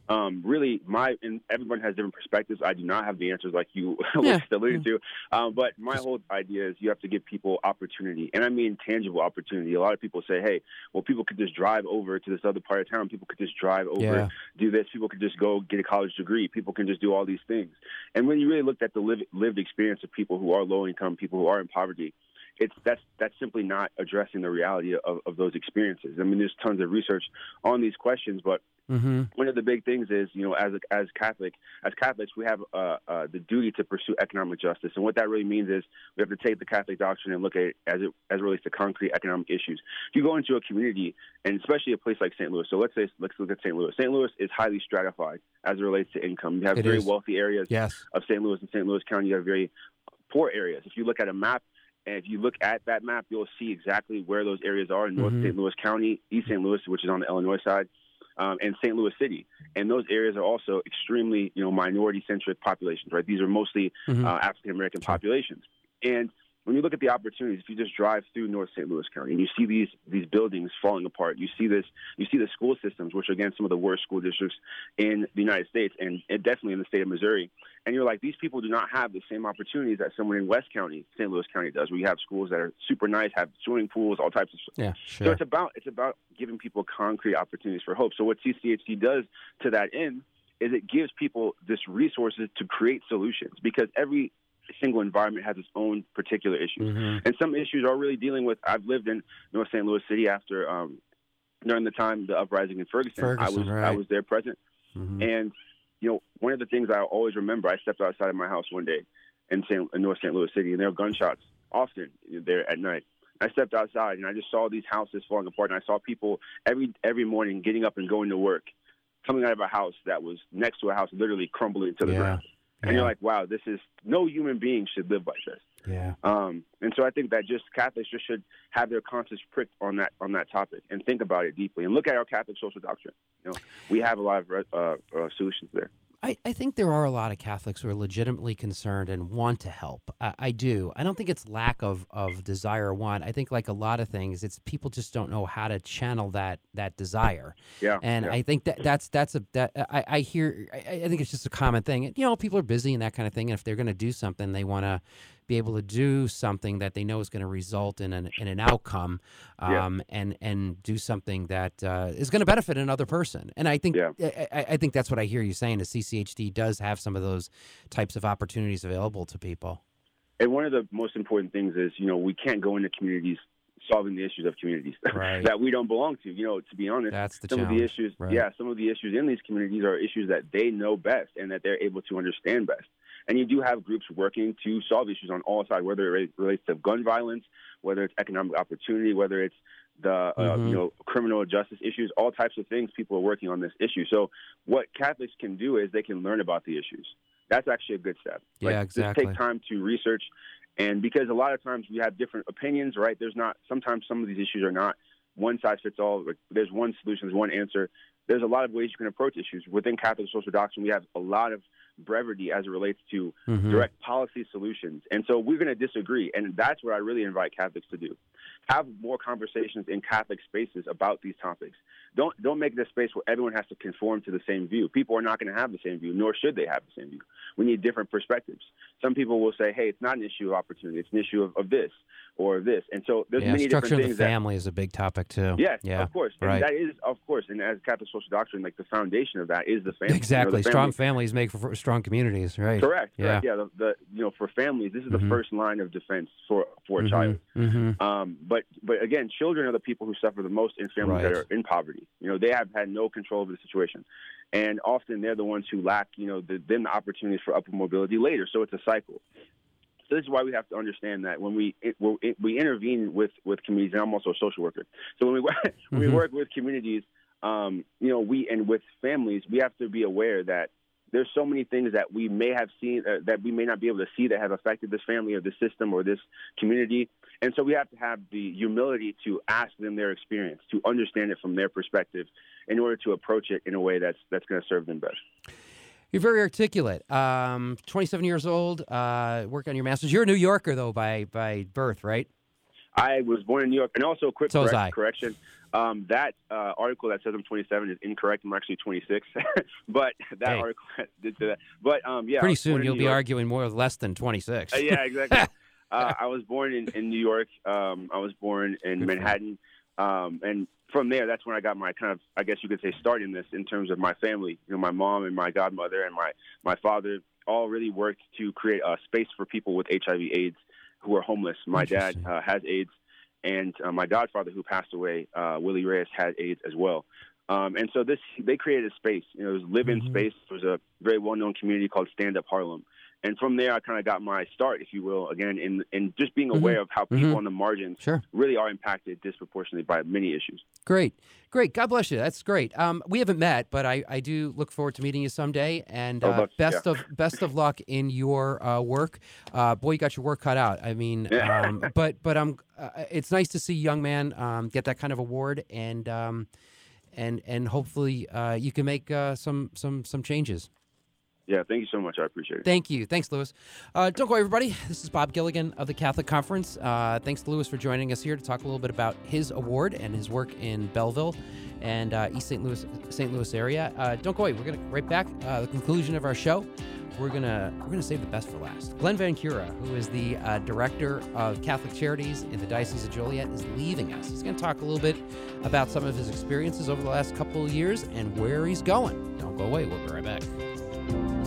Um, really, my and everyone has different perspectives. I do not have the answers like you yeah. were alluding to. Um, but my whole idea is you have to give people opportunity, and I mean tangible opportunity. A lot of people say, "Hey, well, people could just drive over to this other part of town. People could just drive over, yeah. do this. People could just go get a college degree. People can just do all these things." And when you really looked at the live, lived experience of people who are low income, people who are in poverty, it's that's that's simply not addressing the reality of, of those experiences. I mean, there's tons of research on these questions, but mm-hmm. one of the big things is, you know, as as Catholic as Catholics, we have uh, uh, the duty to pursue economic justice, and what that really means is we have to take the Catholic doctrine and look at it as it as it relates to concrete economic issues. If you go into a community, and especially a place like St. Louis, so let's say let's look at St. Louis. St. Louis is highly stratified as it relates to income. You have it very is. wealthy areas yes. of St. Louis and St. Louis County. You have very poor areas. If you look at a map and if you look at that map, you'll see exactly where those areas are in North mm-hmm. St. Louis County, East St. Louis, which is on the Illinois side. um, and St. Louis City, and those areas are also extremely, you know, minority-centric populations, right? These are mostly mm-hmm. uh, African American populations, and when you look at the opportunities, if you just drive through North St. Louis County and you see these these buildings falling apart, you see this, you see the school systems, which are again some of the worst school districts in the United States and, and definitely in the state of Missouri. And you're like, these people do not have the same opportunities that someone in West County, St. Louis County does, where you have schools that are super nice, have swimming pools, all types of stuff. Yeah, sure. So it's about it's about giving people concrete opportunities for hope. So what CCHD does to that end is it gives people this resources to create solutions because every single environment has its own particular issues, mm-hmm. and some issues are really dealing with. I've lived in North St. Louis City after um, during the time the uprising in Ferguson. Ferguson I was right. I was there present, mm-hmm. and you know one of the things I always remember. I stepped outside of my house one day in, St. in North St. Louis City, and there were gunshots often there at night. I stepped outside and I just saw these houses falling apart, and I saw people every every morning getting up and going to work, coming out of a house that was next to a house literally crumbling to the yeah. ground and you're like, wow, this is no human being should live like this. Yeah. Um, and so I think that just Catholics just should have their conscience pricked on that on that topic and think about it deeply and look at our Catholic social doctrine. You know, we have a lot of uh, uh, solutions there. I, I think there are a lot of Catholics who are legitimately concerned and want to help. I, I, do. I don't think it's lack of, of desire or want. I think like a lot of things, it's people just don't know how to channel that that desire. Yeah. And yeah. I think that that's that's a that I, I hear. I, I think it's just a common thing. You know, people are busy and that kind of thing. And if they're going to do something, they want to be able to do something that they know is going to result in an, in an outcome um, yeah. and and do something that uh, is going to benefit another person. And I think yeah. I, I, think that's what I hear you saying is CCHD does have some of those types of opportunities available to people. And one of the most important things is, you know, we can't go into communities solving the issues of communities right. that we don't belong to. You know, to be honest, that's the some challenge. of the issues. Right. Yeah, some of the issues in these communities are issues that they know best and that they're able to understand best. And you do have groups working to solve issues on all sides, whether it relates to gun violence, whether it's economic opportunity, whether it's the uh, mm-hmm. you know criminal justice issues, all types of things. People are working on this issue. So what Catholics can do is they can learn about the issues. That's actually a good step. Like, yeah, exactly. Just take time to research, and because a lot of times we have different opinions, right? There's not sometimes some of these issues are not one size fits all. There's one solution, there's one answer. There's a lot of ways you can approach issues within Catholic social doctrine. We have a lot of brevity as it relates to mm-hmm. direct policy solutions. And so we're going to disagree. And that's what I really invite Catholics to do. Have more conversations in Catholic spaces about these topics. Don't don't make this space where everyone has to conform to the same view. People are not going to have the same view, nor should they have the same view. We need different perspectives. Some people will say, "Hey, it's not an issue of opportunity; it's an issue of, of this or this." And so there's yeah, many structure different of the family is a big topic too. Yes, yeah, of course, right. And that is of course, and as Catholic social doctrine, like the foundation of that is the family. Exactly, you know, strong families make for strong communities, right? Correct. Yeah, yeah. The, the, you know for families, this is the mm-hmm. first line of defense for for a mm-hmm. child. Mm-hmm. Um, but but again, children are the people who suffer the most in families right. that are in poverty. You know, they have had no control over the situation, and often they're the ones who lack you know the, then the opportunities for upward mobility later. So it's a cycle. So this is why we have to understand that when we it, we intervene with with communities, and I'm also a social worker. So when we when Mm-hmm. work with communities, um, you know, we and with families, we have to be aware that there's so many things that we may have seen uh, that we may not be able to see that have affected this family or this system or this community. And so we have to have the humility to ask them their experience, to understand it from their perspective, in order to approach it in a way that's that's going to serve them best. You're very articulate. Um, 27 years old. Uh, work on your master's. You're a New Yorker though by by birth, right? I was born in New York, and also a quick So correct- I. correction. Um, that uh, article that says I'm 27 is incorrect. I'm actually 26, but that Hey. article did say that. But um, yeah, Pretty soon you'll be York. arguing more or less than 26. Uh, yeah, exactly. uh, I was born in, in New York. Um, I was born in Good. Manhattan, um, and from there, that's when I got my kind of, I guess you could say, start in this in terms of my family. You know, my mom and my godmother and my my father all really worked to create a space for people with HIV/AIDS who are homeless. My dad uh, has AIDS, and uh, my godfather, who passed away, uh, Willie Reyes, had AIDS as well. Um, and so this, they created a space. You know, it was live-in Mhm. space. It was a very well-known community called Stand Up Harlem and from there I kind of got my start, if you will, again in in just being aware of how people Mhm. on the margins Sure. really are impacted disproportionately by many issues. Great. Great. God bless you. That's great. Um, we haven't met, but I, I do look forward to meeting you someday. And Oh, uh, but- best of best of luck in your uh, work. Uh, boy, you got your work cut out. I mean, Yeah. um, but but um, uh, it's nice to see a young man um, get that kind of award and. Um, and and hopefully uh, you can make uh, some some some changes. Yeah, thank you so much. I appreciate it. Thank you. Thanks, Lewis. Uh, don't go, away, everybody. This is Bob Gilligan of the Catholic Conference. Uh, thanks to Lewis for joining us here to talk a little bit about his award and his work in Belleville and uh, East St. Louis, St. Louis area. Uh, don't go away. We're gonna right back. Uh, the conclusion of our show. We're gonna we're gonna save the best for last. Glenn Van Cura, who is the uh, director of Catholic Charities in the Diocese of Joliet, is leaving us. He's gonna talk a little bit about some of his experiences over the last couple of years and where he's going. Don't go away. We'll be right back.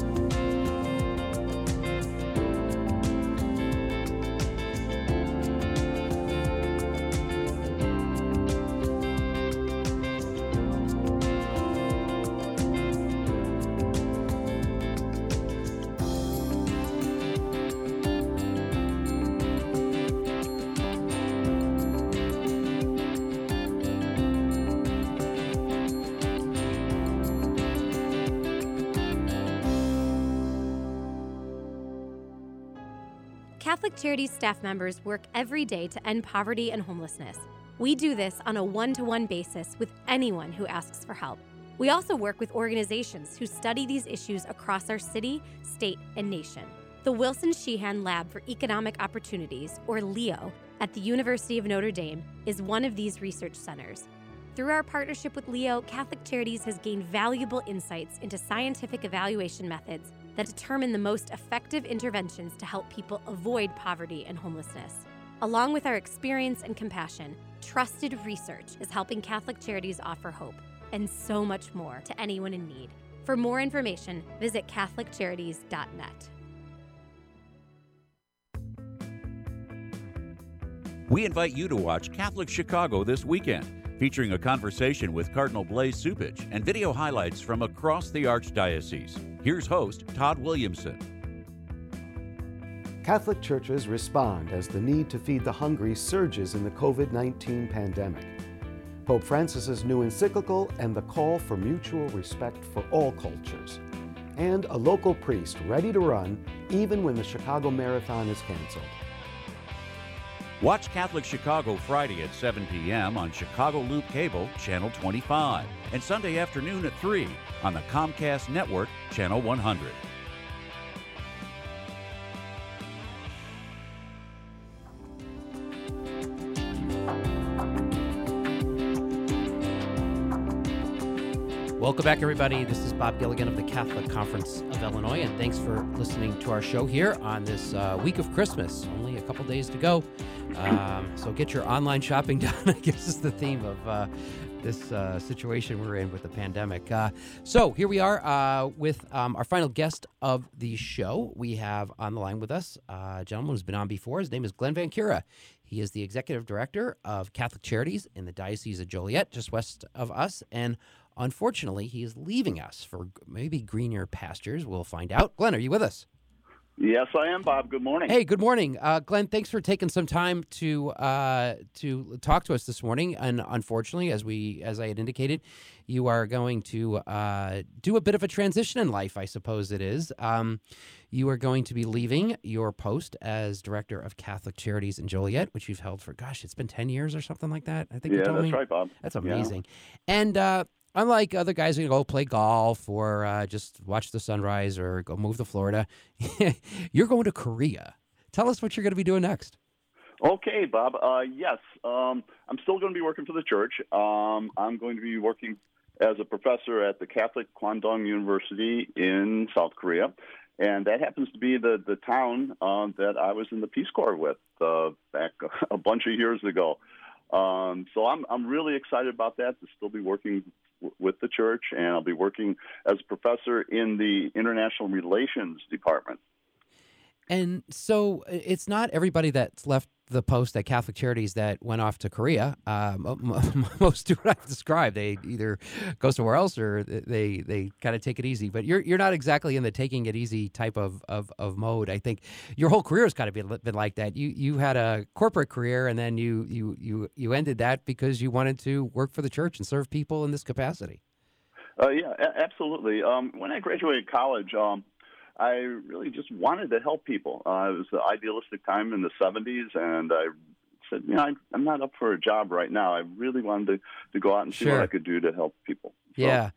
Catholic Charities staff members work every day to end poverty and homelessness. We do this on a one to one basis with anyone who asks for help. We also work with organizations who study these issues across our city, state, and nation. The Wilson Sheehan Lab for Economic Opportunities, or LEO, at the University of Notre Dame is one of these research centers. Through our partnership with LEO, Catholic Charities has gained valuable insights into scientific evaluation methods that determine the most effective interventions to help people avoid poverty and homelessness. Along with our experience and compassion, trusted research is helping Catholic Charities offer hope and so much more to anyone in need. For more information, visit CatholicCharities.net. We invite you to watch Catholic Chicago this weekend, featuring a conversation with Cardinal Blase Cupich and video highlights from across the Archdiocese. Here's host Todd Williamson. Catholic churches respond as the need to feed the hungry surges in the COVID 19 pandemic. Pope Francis's new encyclical and the call for mutual respect for all cultures. And a local priest ready to run even when the Chicago Marathon is canceled. Watch Catholic Chicago Friday at 7 p.m. on Chicago Loop Cable, Channel 25, and Sunday afternoon at 3 on the Comcast Network, Channel 100. Welcome back, everybody. This is Bob Gilligan of the Catholic Conference of Illinois, and thanks for listening to our show here on this uh, week of Christmas. Only a couple days to go. Um, so get your online shopping done, I guess is the theme of uh, this uh, situation we're in with the pandemic. Uh, so here we are uh, with um, our final guest of the show. We have on the line with us uh, a gentleman who's been on before. His name is Glenn Van Cura. He is the executive director of Catholic Charities in the Diocese of Joliet, just west of us, and Unfortunately, he is leaving us for maybe greener pastures. We'll find out. Glenn, are you with us? Yes, I am, Bob. Good morning. Hey, good morning, uh, Glenn. Thanks for taking some time to uh, to talk to us this morning. And unfortunately, as we as I had indicated, you are going to uh, do a bit of a transition in life. I suppose it is. Um, you are going to be leaving your post as director of Catholic Charities in Joliet, which you've held for gosh, it's been ten years or something like that. I think yeah, you told that's me. right, Bob. That's amazing. Yeah. And uh, unlike other guys who go play golf or uh, just watch the sunrise or go move to Florida, you're going to Korea. Tell us what you're going to be doing next. Okay, Bob. Uh, yes, um, I'm still going to be working for the church. Um, I'm going to be working as a professor at the Catholic Kwandong University in South Korea. And that happens to be the, the town uh, that I was in the Peace Corps with uh, back a bunch of years ago. Um, so I'm I'm really excited about that to still be working with the church, and I'll be working as a professor in the international relations department. And so it's not everybody that's left the post at Catholic Charities that went off to Korea. Um, most do what I've described. They either go somewhere else or they they kind of take it easy. But you're you're not exactly in the taking it easy type of, of, of mode. I think your whole career has kind of been, been like that. You you had a corporate career and then you you you you ended that because you wanted to work for the church and serve people in this capacity. Uh, yeah, a- absolutely. Um, when I graduated college. Um, I really just wanted to help people. Uh, it was the idealistic time in the 70s, and I said, you know, I, am not up for a job right now. I really wanted to, to go out and see what I could do to help people. So, yeah,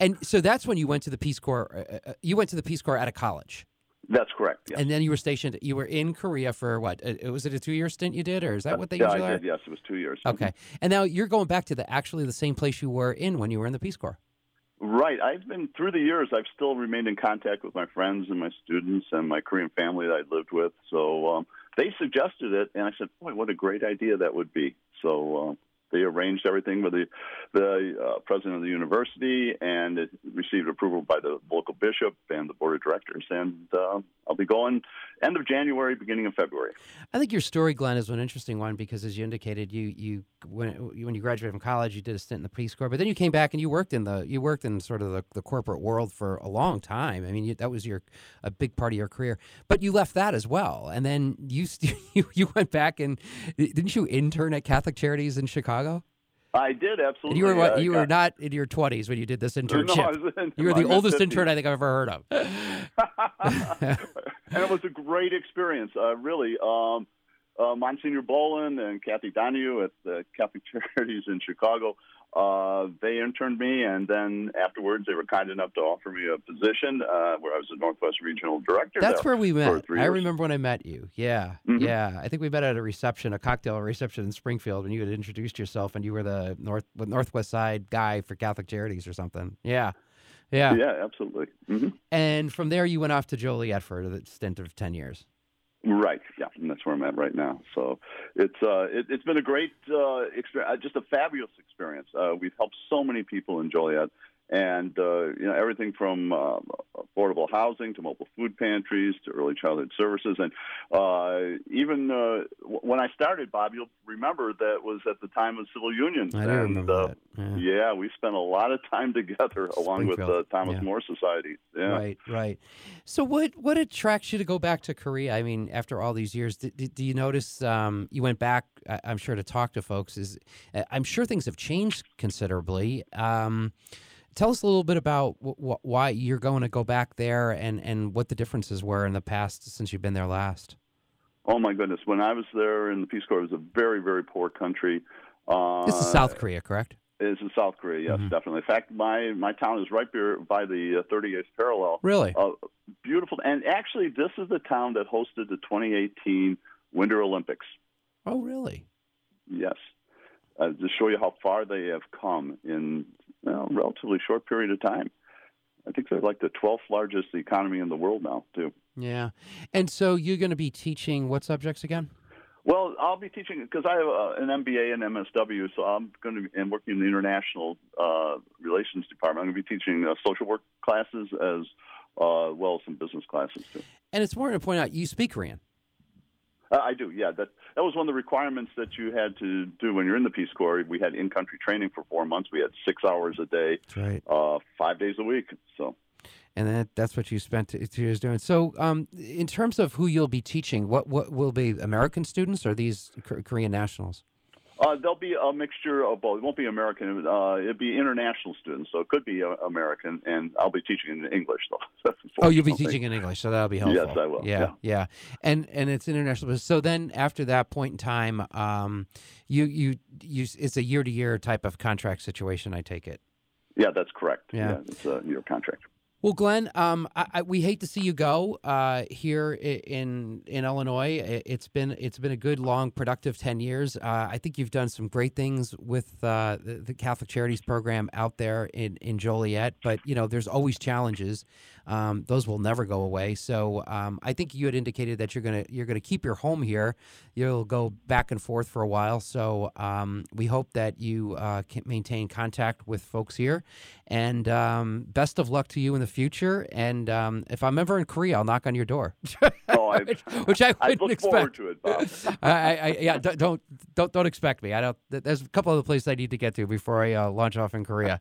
and so that's when you went to the Peace Corps. Uh, uh you went to the Peace Corps out of college. That's correct. Yes. And then you were stationed. You were in Korea for what? Uh, was it a two-year stint you did, or is that what they yeah, usually I are? did. Yes, it was two years. Okay, and now you're going back to the actually the same place you were in when you were in the Peace Corps. Right. I've been through the years. I've still remained in contact with my friends and my students and my Korean family that I lived with. So um, they suggested it, and I said, "Boy, what a great idea that would be." So uh, they arranged everything with the the uh, president of the university, and it received approval by the local bishop and the board of directors. And uh, I'll be going end of January, beginning of February. I think your story, Glenn, is an interesting one because, as you indicated, you you when when you graduated from college, you did a stint in the Peace Corps, but then you came back and you worked in the you worked in sort of the, the corporate world for a long time. I mean, you, that was your a big part of your career, but you left that as well, and then you you you went back and didn't you intern at Catholic Charities in Chicago? I did absolutely. And you were what, you were not in your twenties when you did this internship. No, you were the oldest 50s. intern I think I've ever heard of. and it was a great experience, uh, really. Um, uh, Monsignor Boland and Kathy Donahue at the Catholic Charities in Chicago uh, they interned me, and then afterwards, they were kind enough to offer me a position uh, where I was the Northwest Regional Director. That's where we met. I remember when I met you. Yeah, mm-hmm. yeah. I think we met at a reception, a cocktail reception in Springfield, when you had introduced yourself, and you were the North Northwest Side guy for Catholic Charities or something. Yeah, yeah, yeah, absolutely. Mm-hmm. And from there, you went off to Joliet for a stint of ten years. Right. Yeah, and that's where I'm at right now. So it's uh, it, has been a great uh, experience, uh, just a fabulous experience. Uh, we've helped so many people in Joliet, and uh, you know everything from uh, affordable housing to mobile food pantries to early childhood services, and uh, even uh, when I started, Bob, you'll remember that was at the time of civil unions. I do and, remember uh, that. Yeah. yeah. we spent a lot of time together along with the Thomas yeah. More Society. Yeah. Right, right. So, what what attracts you to go back to Korea? I mean, after all these years, do, do you notice um, you went back? I'm sure to talk to folks. Is I'm sure things have changed considerably. Um, Tell us a little bit about why you're going to go back there and, and what the differences were in the past since you've been there last. Oh my goodness! When I was there in the Peace Corps, it was a very, very poor country. Uh, this is South Korea, correct? It's in South Korea, yes, mm-hmm. definitely. In fact, my my town is right by the 38th uh, parallel. Really? Uh, beautiful, and actually, this is the town that hosted the 2018 Winter Olympics. Oh, really? Yes. Uh, to show you how far they have come in well, relatively short period of time. I think they're like the 12th largest economy in the world now, too. Yeah. And so you're going to be teaching what subjects again? Well, I'll be teaching because I have uh, an MBA and MSW, so I'm going to be and working in the international uh, relations department. I'm going to be teaching uh, social work classes as uh, well as some business classes too. And it's important to point out you speak Korean. Uh, I do, yeah. That that was one of the requirements that you had to do when you're in the Peace Corps. We had in-country training for four months. We had six hours a day, right. uh, five days a week. So, and that, that's what you spent two years doing. So, um, in terms of who you'll be teaching, what what will be American students or these Korean nationals? Uh, there'll be a mixture of both. It won't be American. Uh, it'll be international students, so it could be uh, American. And I'll be teaching in English, though. oh, you'll be teaching in English, so that'll be helpful. Yes, I will. Yeah, yeah, yeah. And and it's international. So then, after that point in time, um, you you you it's a year to year type of contract situation. I take it. Yeah, that's correct. Yeah, yeah it's a year contract. Well, Glenn, um, I, I, we hate to see you go uh, here in in Illinois. It's been it's been a good, long, productive ten years. Uh, I think you've done some great things with uh, the, the, Catholic Charities program out there in, in Joliet. But you know, there's always challenges. Um, those will never go away. So um, I think you had indicated that you're gonna you're gonna keep your home here. You'll go back and forth for a while. So um, we hope that you uh, can maintain contact with folks here. And um, best of luck to you in the future. And um, if I'm ever in Korea, I'll knock on your door. oh, I, which, I wouldn't look expect. forward to it, Bob. I, I, yeah, don't don't don't expect me. I don't. There's a couple other places I need to get to before I uh, launch off in Korea.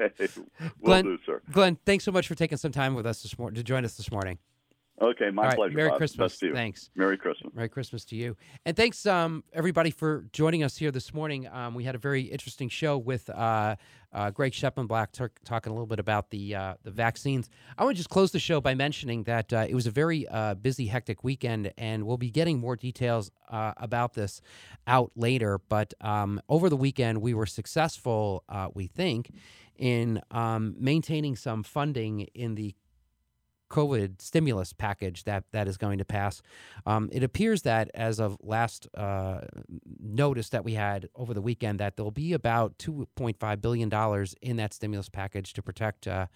Okay, will Glenn, do, sir. Glenn, thanks so much for taking some time with us this morning to join us this morning. Okay, my right, pleasure. Merry Bob. Christmas. To you. Thanks. Merry Christmas. Merry Christmas to you. And thanks, um, everybody, for joining us here this morning. Um, we had a very interesting show with uh, uh, Greg Schleppenbach t- talking a little bit about the uh, the vaccines. I want to just close the show by mentioning that uh, it was a very uh, busy, hectic weekend, and we'll be getting more details uh, about this out later. But um, over the weekend, we were successful, uh, we think, in um, maintaining some funding in the COVID stimulus package that that is going to pass. Um, it appears that as of last uh, notice that we had over the weekend, that there'll be about 2.5 billion dollars in that stimulus package to protect uh,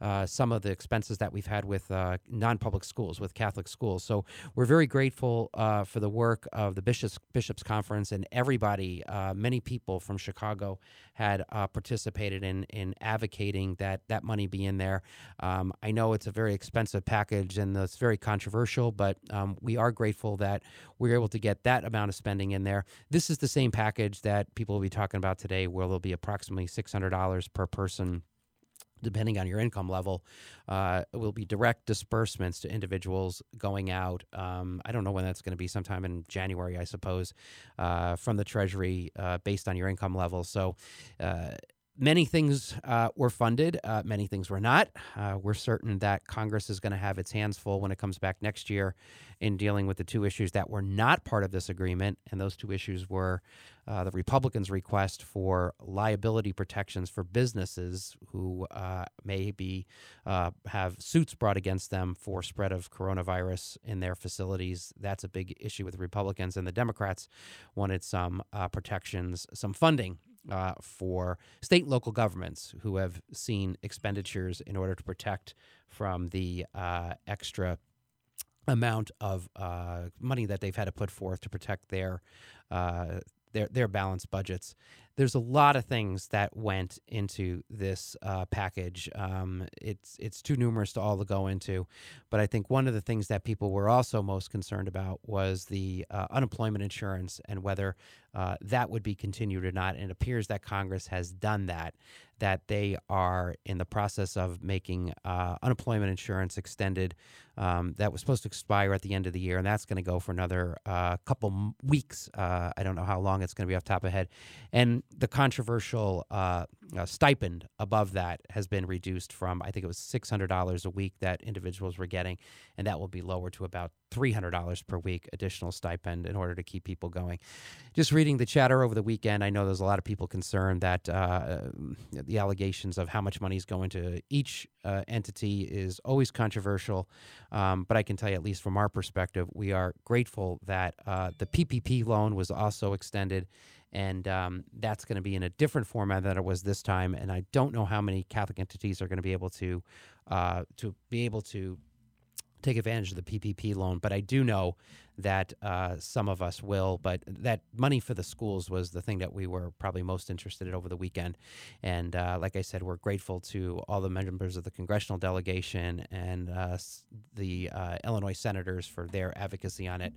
uh, some of the expenses that we've had with uh, non-public schools, with Catholic schools. So we're very grateful uh, for the work of the bishops bishops conference and everybody. Uh, many people from Chicago had participated in in advocating that that money be in there. Um, I know it's a very expensive package and it's very controversial, but um, we are grateful that we're able to get that amount of spending in there. This is the same package that people will be talking about today, where there'll be approximately $600 per person depending on your income level, uh, will be direct disbursements to individuals going out. Um, I don't know when that's going to be, sometime in January, I suppose, uh, from the Treasury uh, based on your income level. So, uh, many things uh, were funded, uh, many things were not. Uh, we're certain that Congress is going to have its hands full when it comes back next year in dealing with the two issues that were not part of this agreement. And those two issues were uh, the Republicans' request for liability protections for businesses who uh, may be uh, have suits brought against them for spread of coronavirus in their facilities. That's a big issue with Republicans, and the Democrats wanted some protections, some funding uh, for state and local governments who have seen expenditures in order to protect from the uh, extra amount of uh, money that they've had to put forth to protect their uh, their their balanced budgets there's a lot of things that went into this uh, package. Um, it's it's too numerous to all to go into, but I think one of the things that people were also most concerned about was the uh, unemployment insurance and whether uh, that would be continued or not. And it appears that Congress has done that. That they are in the process of making uh, unemployment insurance extended. Um, that was supposed to expire at the end of the year, and that's going to go for another uh, couple weeks. Uh, I don't know how long it's going to be off top of head. And the controversial uh, uh, stipend above that has been reduced from I think it was six hundred dollars a week that individuals were getting, and that will be lowered to about three hundred dollars per week additional stipend in order to keep people going. Just reading the chatter over the weekend, I know there's a lot of people concerned that uh, the allegations of how much money is going to each uh, entity is always controversial, um, but I can tell you at least from our perspective, we are grateful that uh, the PPP loan was also extended and um, that's going to be in a different format than it was this time. And I don't know how many Catholic entities are going to be able to uh, to be able to take advantage of the PPP loan, but I do know that uh, some of us will. But that money for the schools was the thing that we were probably most interested in over the weekend. And uh, like I said, we're grateful to all the members of the congressional delegation and uh, the uh, Illinois senators for their advocacy on it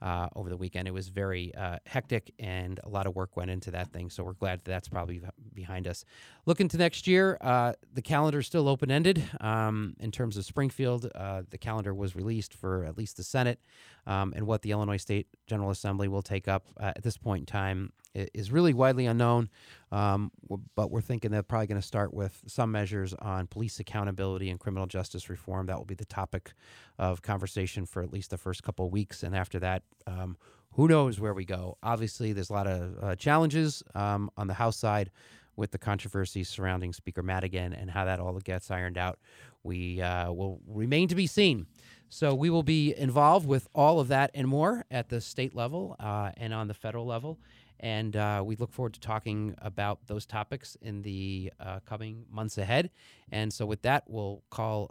uh, over the weekend. It was very uh, hectic and a lot of work went into that thing. So we're glad that that's probably behind us. Looking to next year, the calendar is still open ended um, in terms of Springfield. the calendar was released for at least the Senate. Um, and what the Illinois State General Assembly will take up uh, at this point in time is really widely unknown. Um, but we're thinking they're probably going to start with some measures on police accountability and criminal justice reform. That will be the topic of conversation for at least the first couple of weeks. And after that, um, who knows where we go? Obviously, there's a lot of uh, challenges um, on the House side with the controversy surrounding Speaker Madigan and how that all gets ironed out. We uh, will remain to be seen. So we will be involved with all of that and more at the state level uh, and on the federal level. And uh, we look forward to talking about those topics in the uh, coming months ahead. And so, with that, we'll call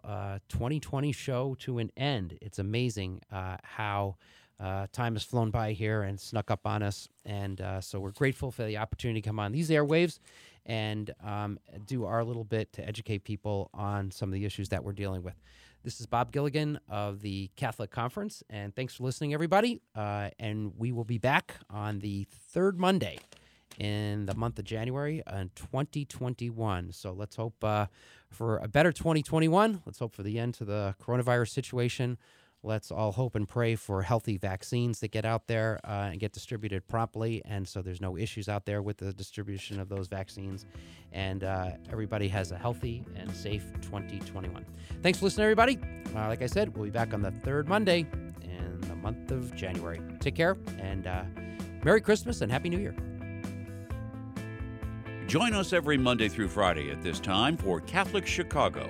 2020 uh, show to an end. It's amazing uh, how uh, time has flown by here and snuck up on us. And so, we're grateful for the opportunity to come on these airwaves and um, do our little bit to educate people on some of the issues that we're dealing with. This is Bob Gilligan of the Catholic Conference, and thanks for listening, everybody. Uh, and we will be back on the third Monday in the month of January in 2021. So let's hope uh, for a better 2021. Let's hope for the end to the coronavirus situation. Let's all hope and pray for healthy vaccines that get out there uh, and get distributed promptly. And so there's no issues out there with the distribution of those vaccines. And uh, everybody has a healthy and safe 2021. Thanks for listening, everybody. Uh, like I said, we'll be back on the third Monday in the month of January. Take care and uh, Merry Christmas and Happy New Year. Join us every Monday through Friday at this time for Catholic Chicago.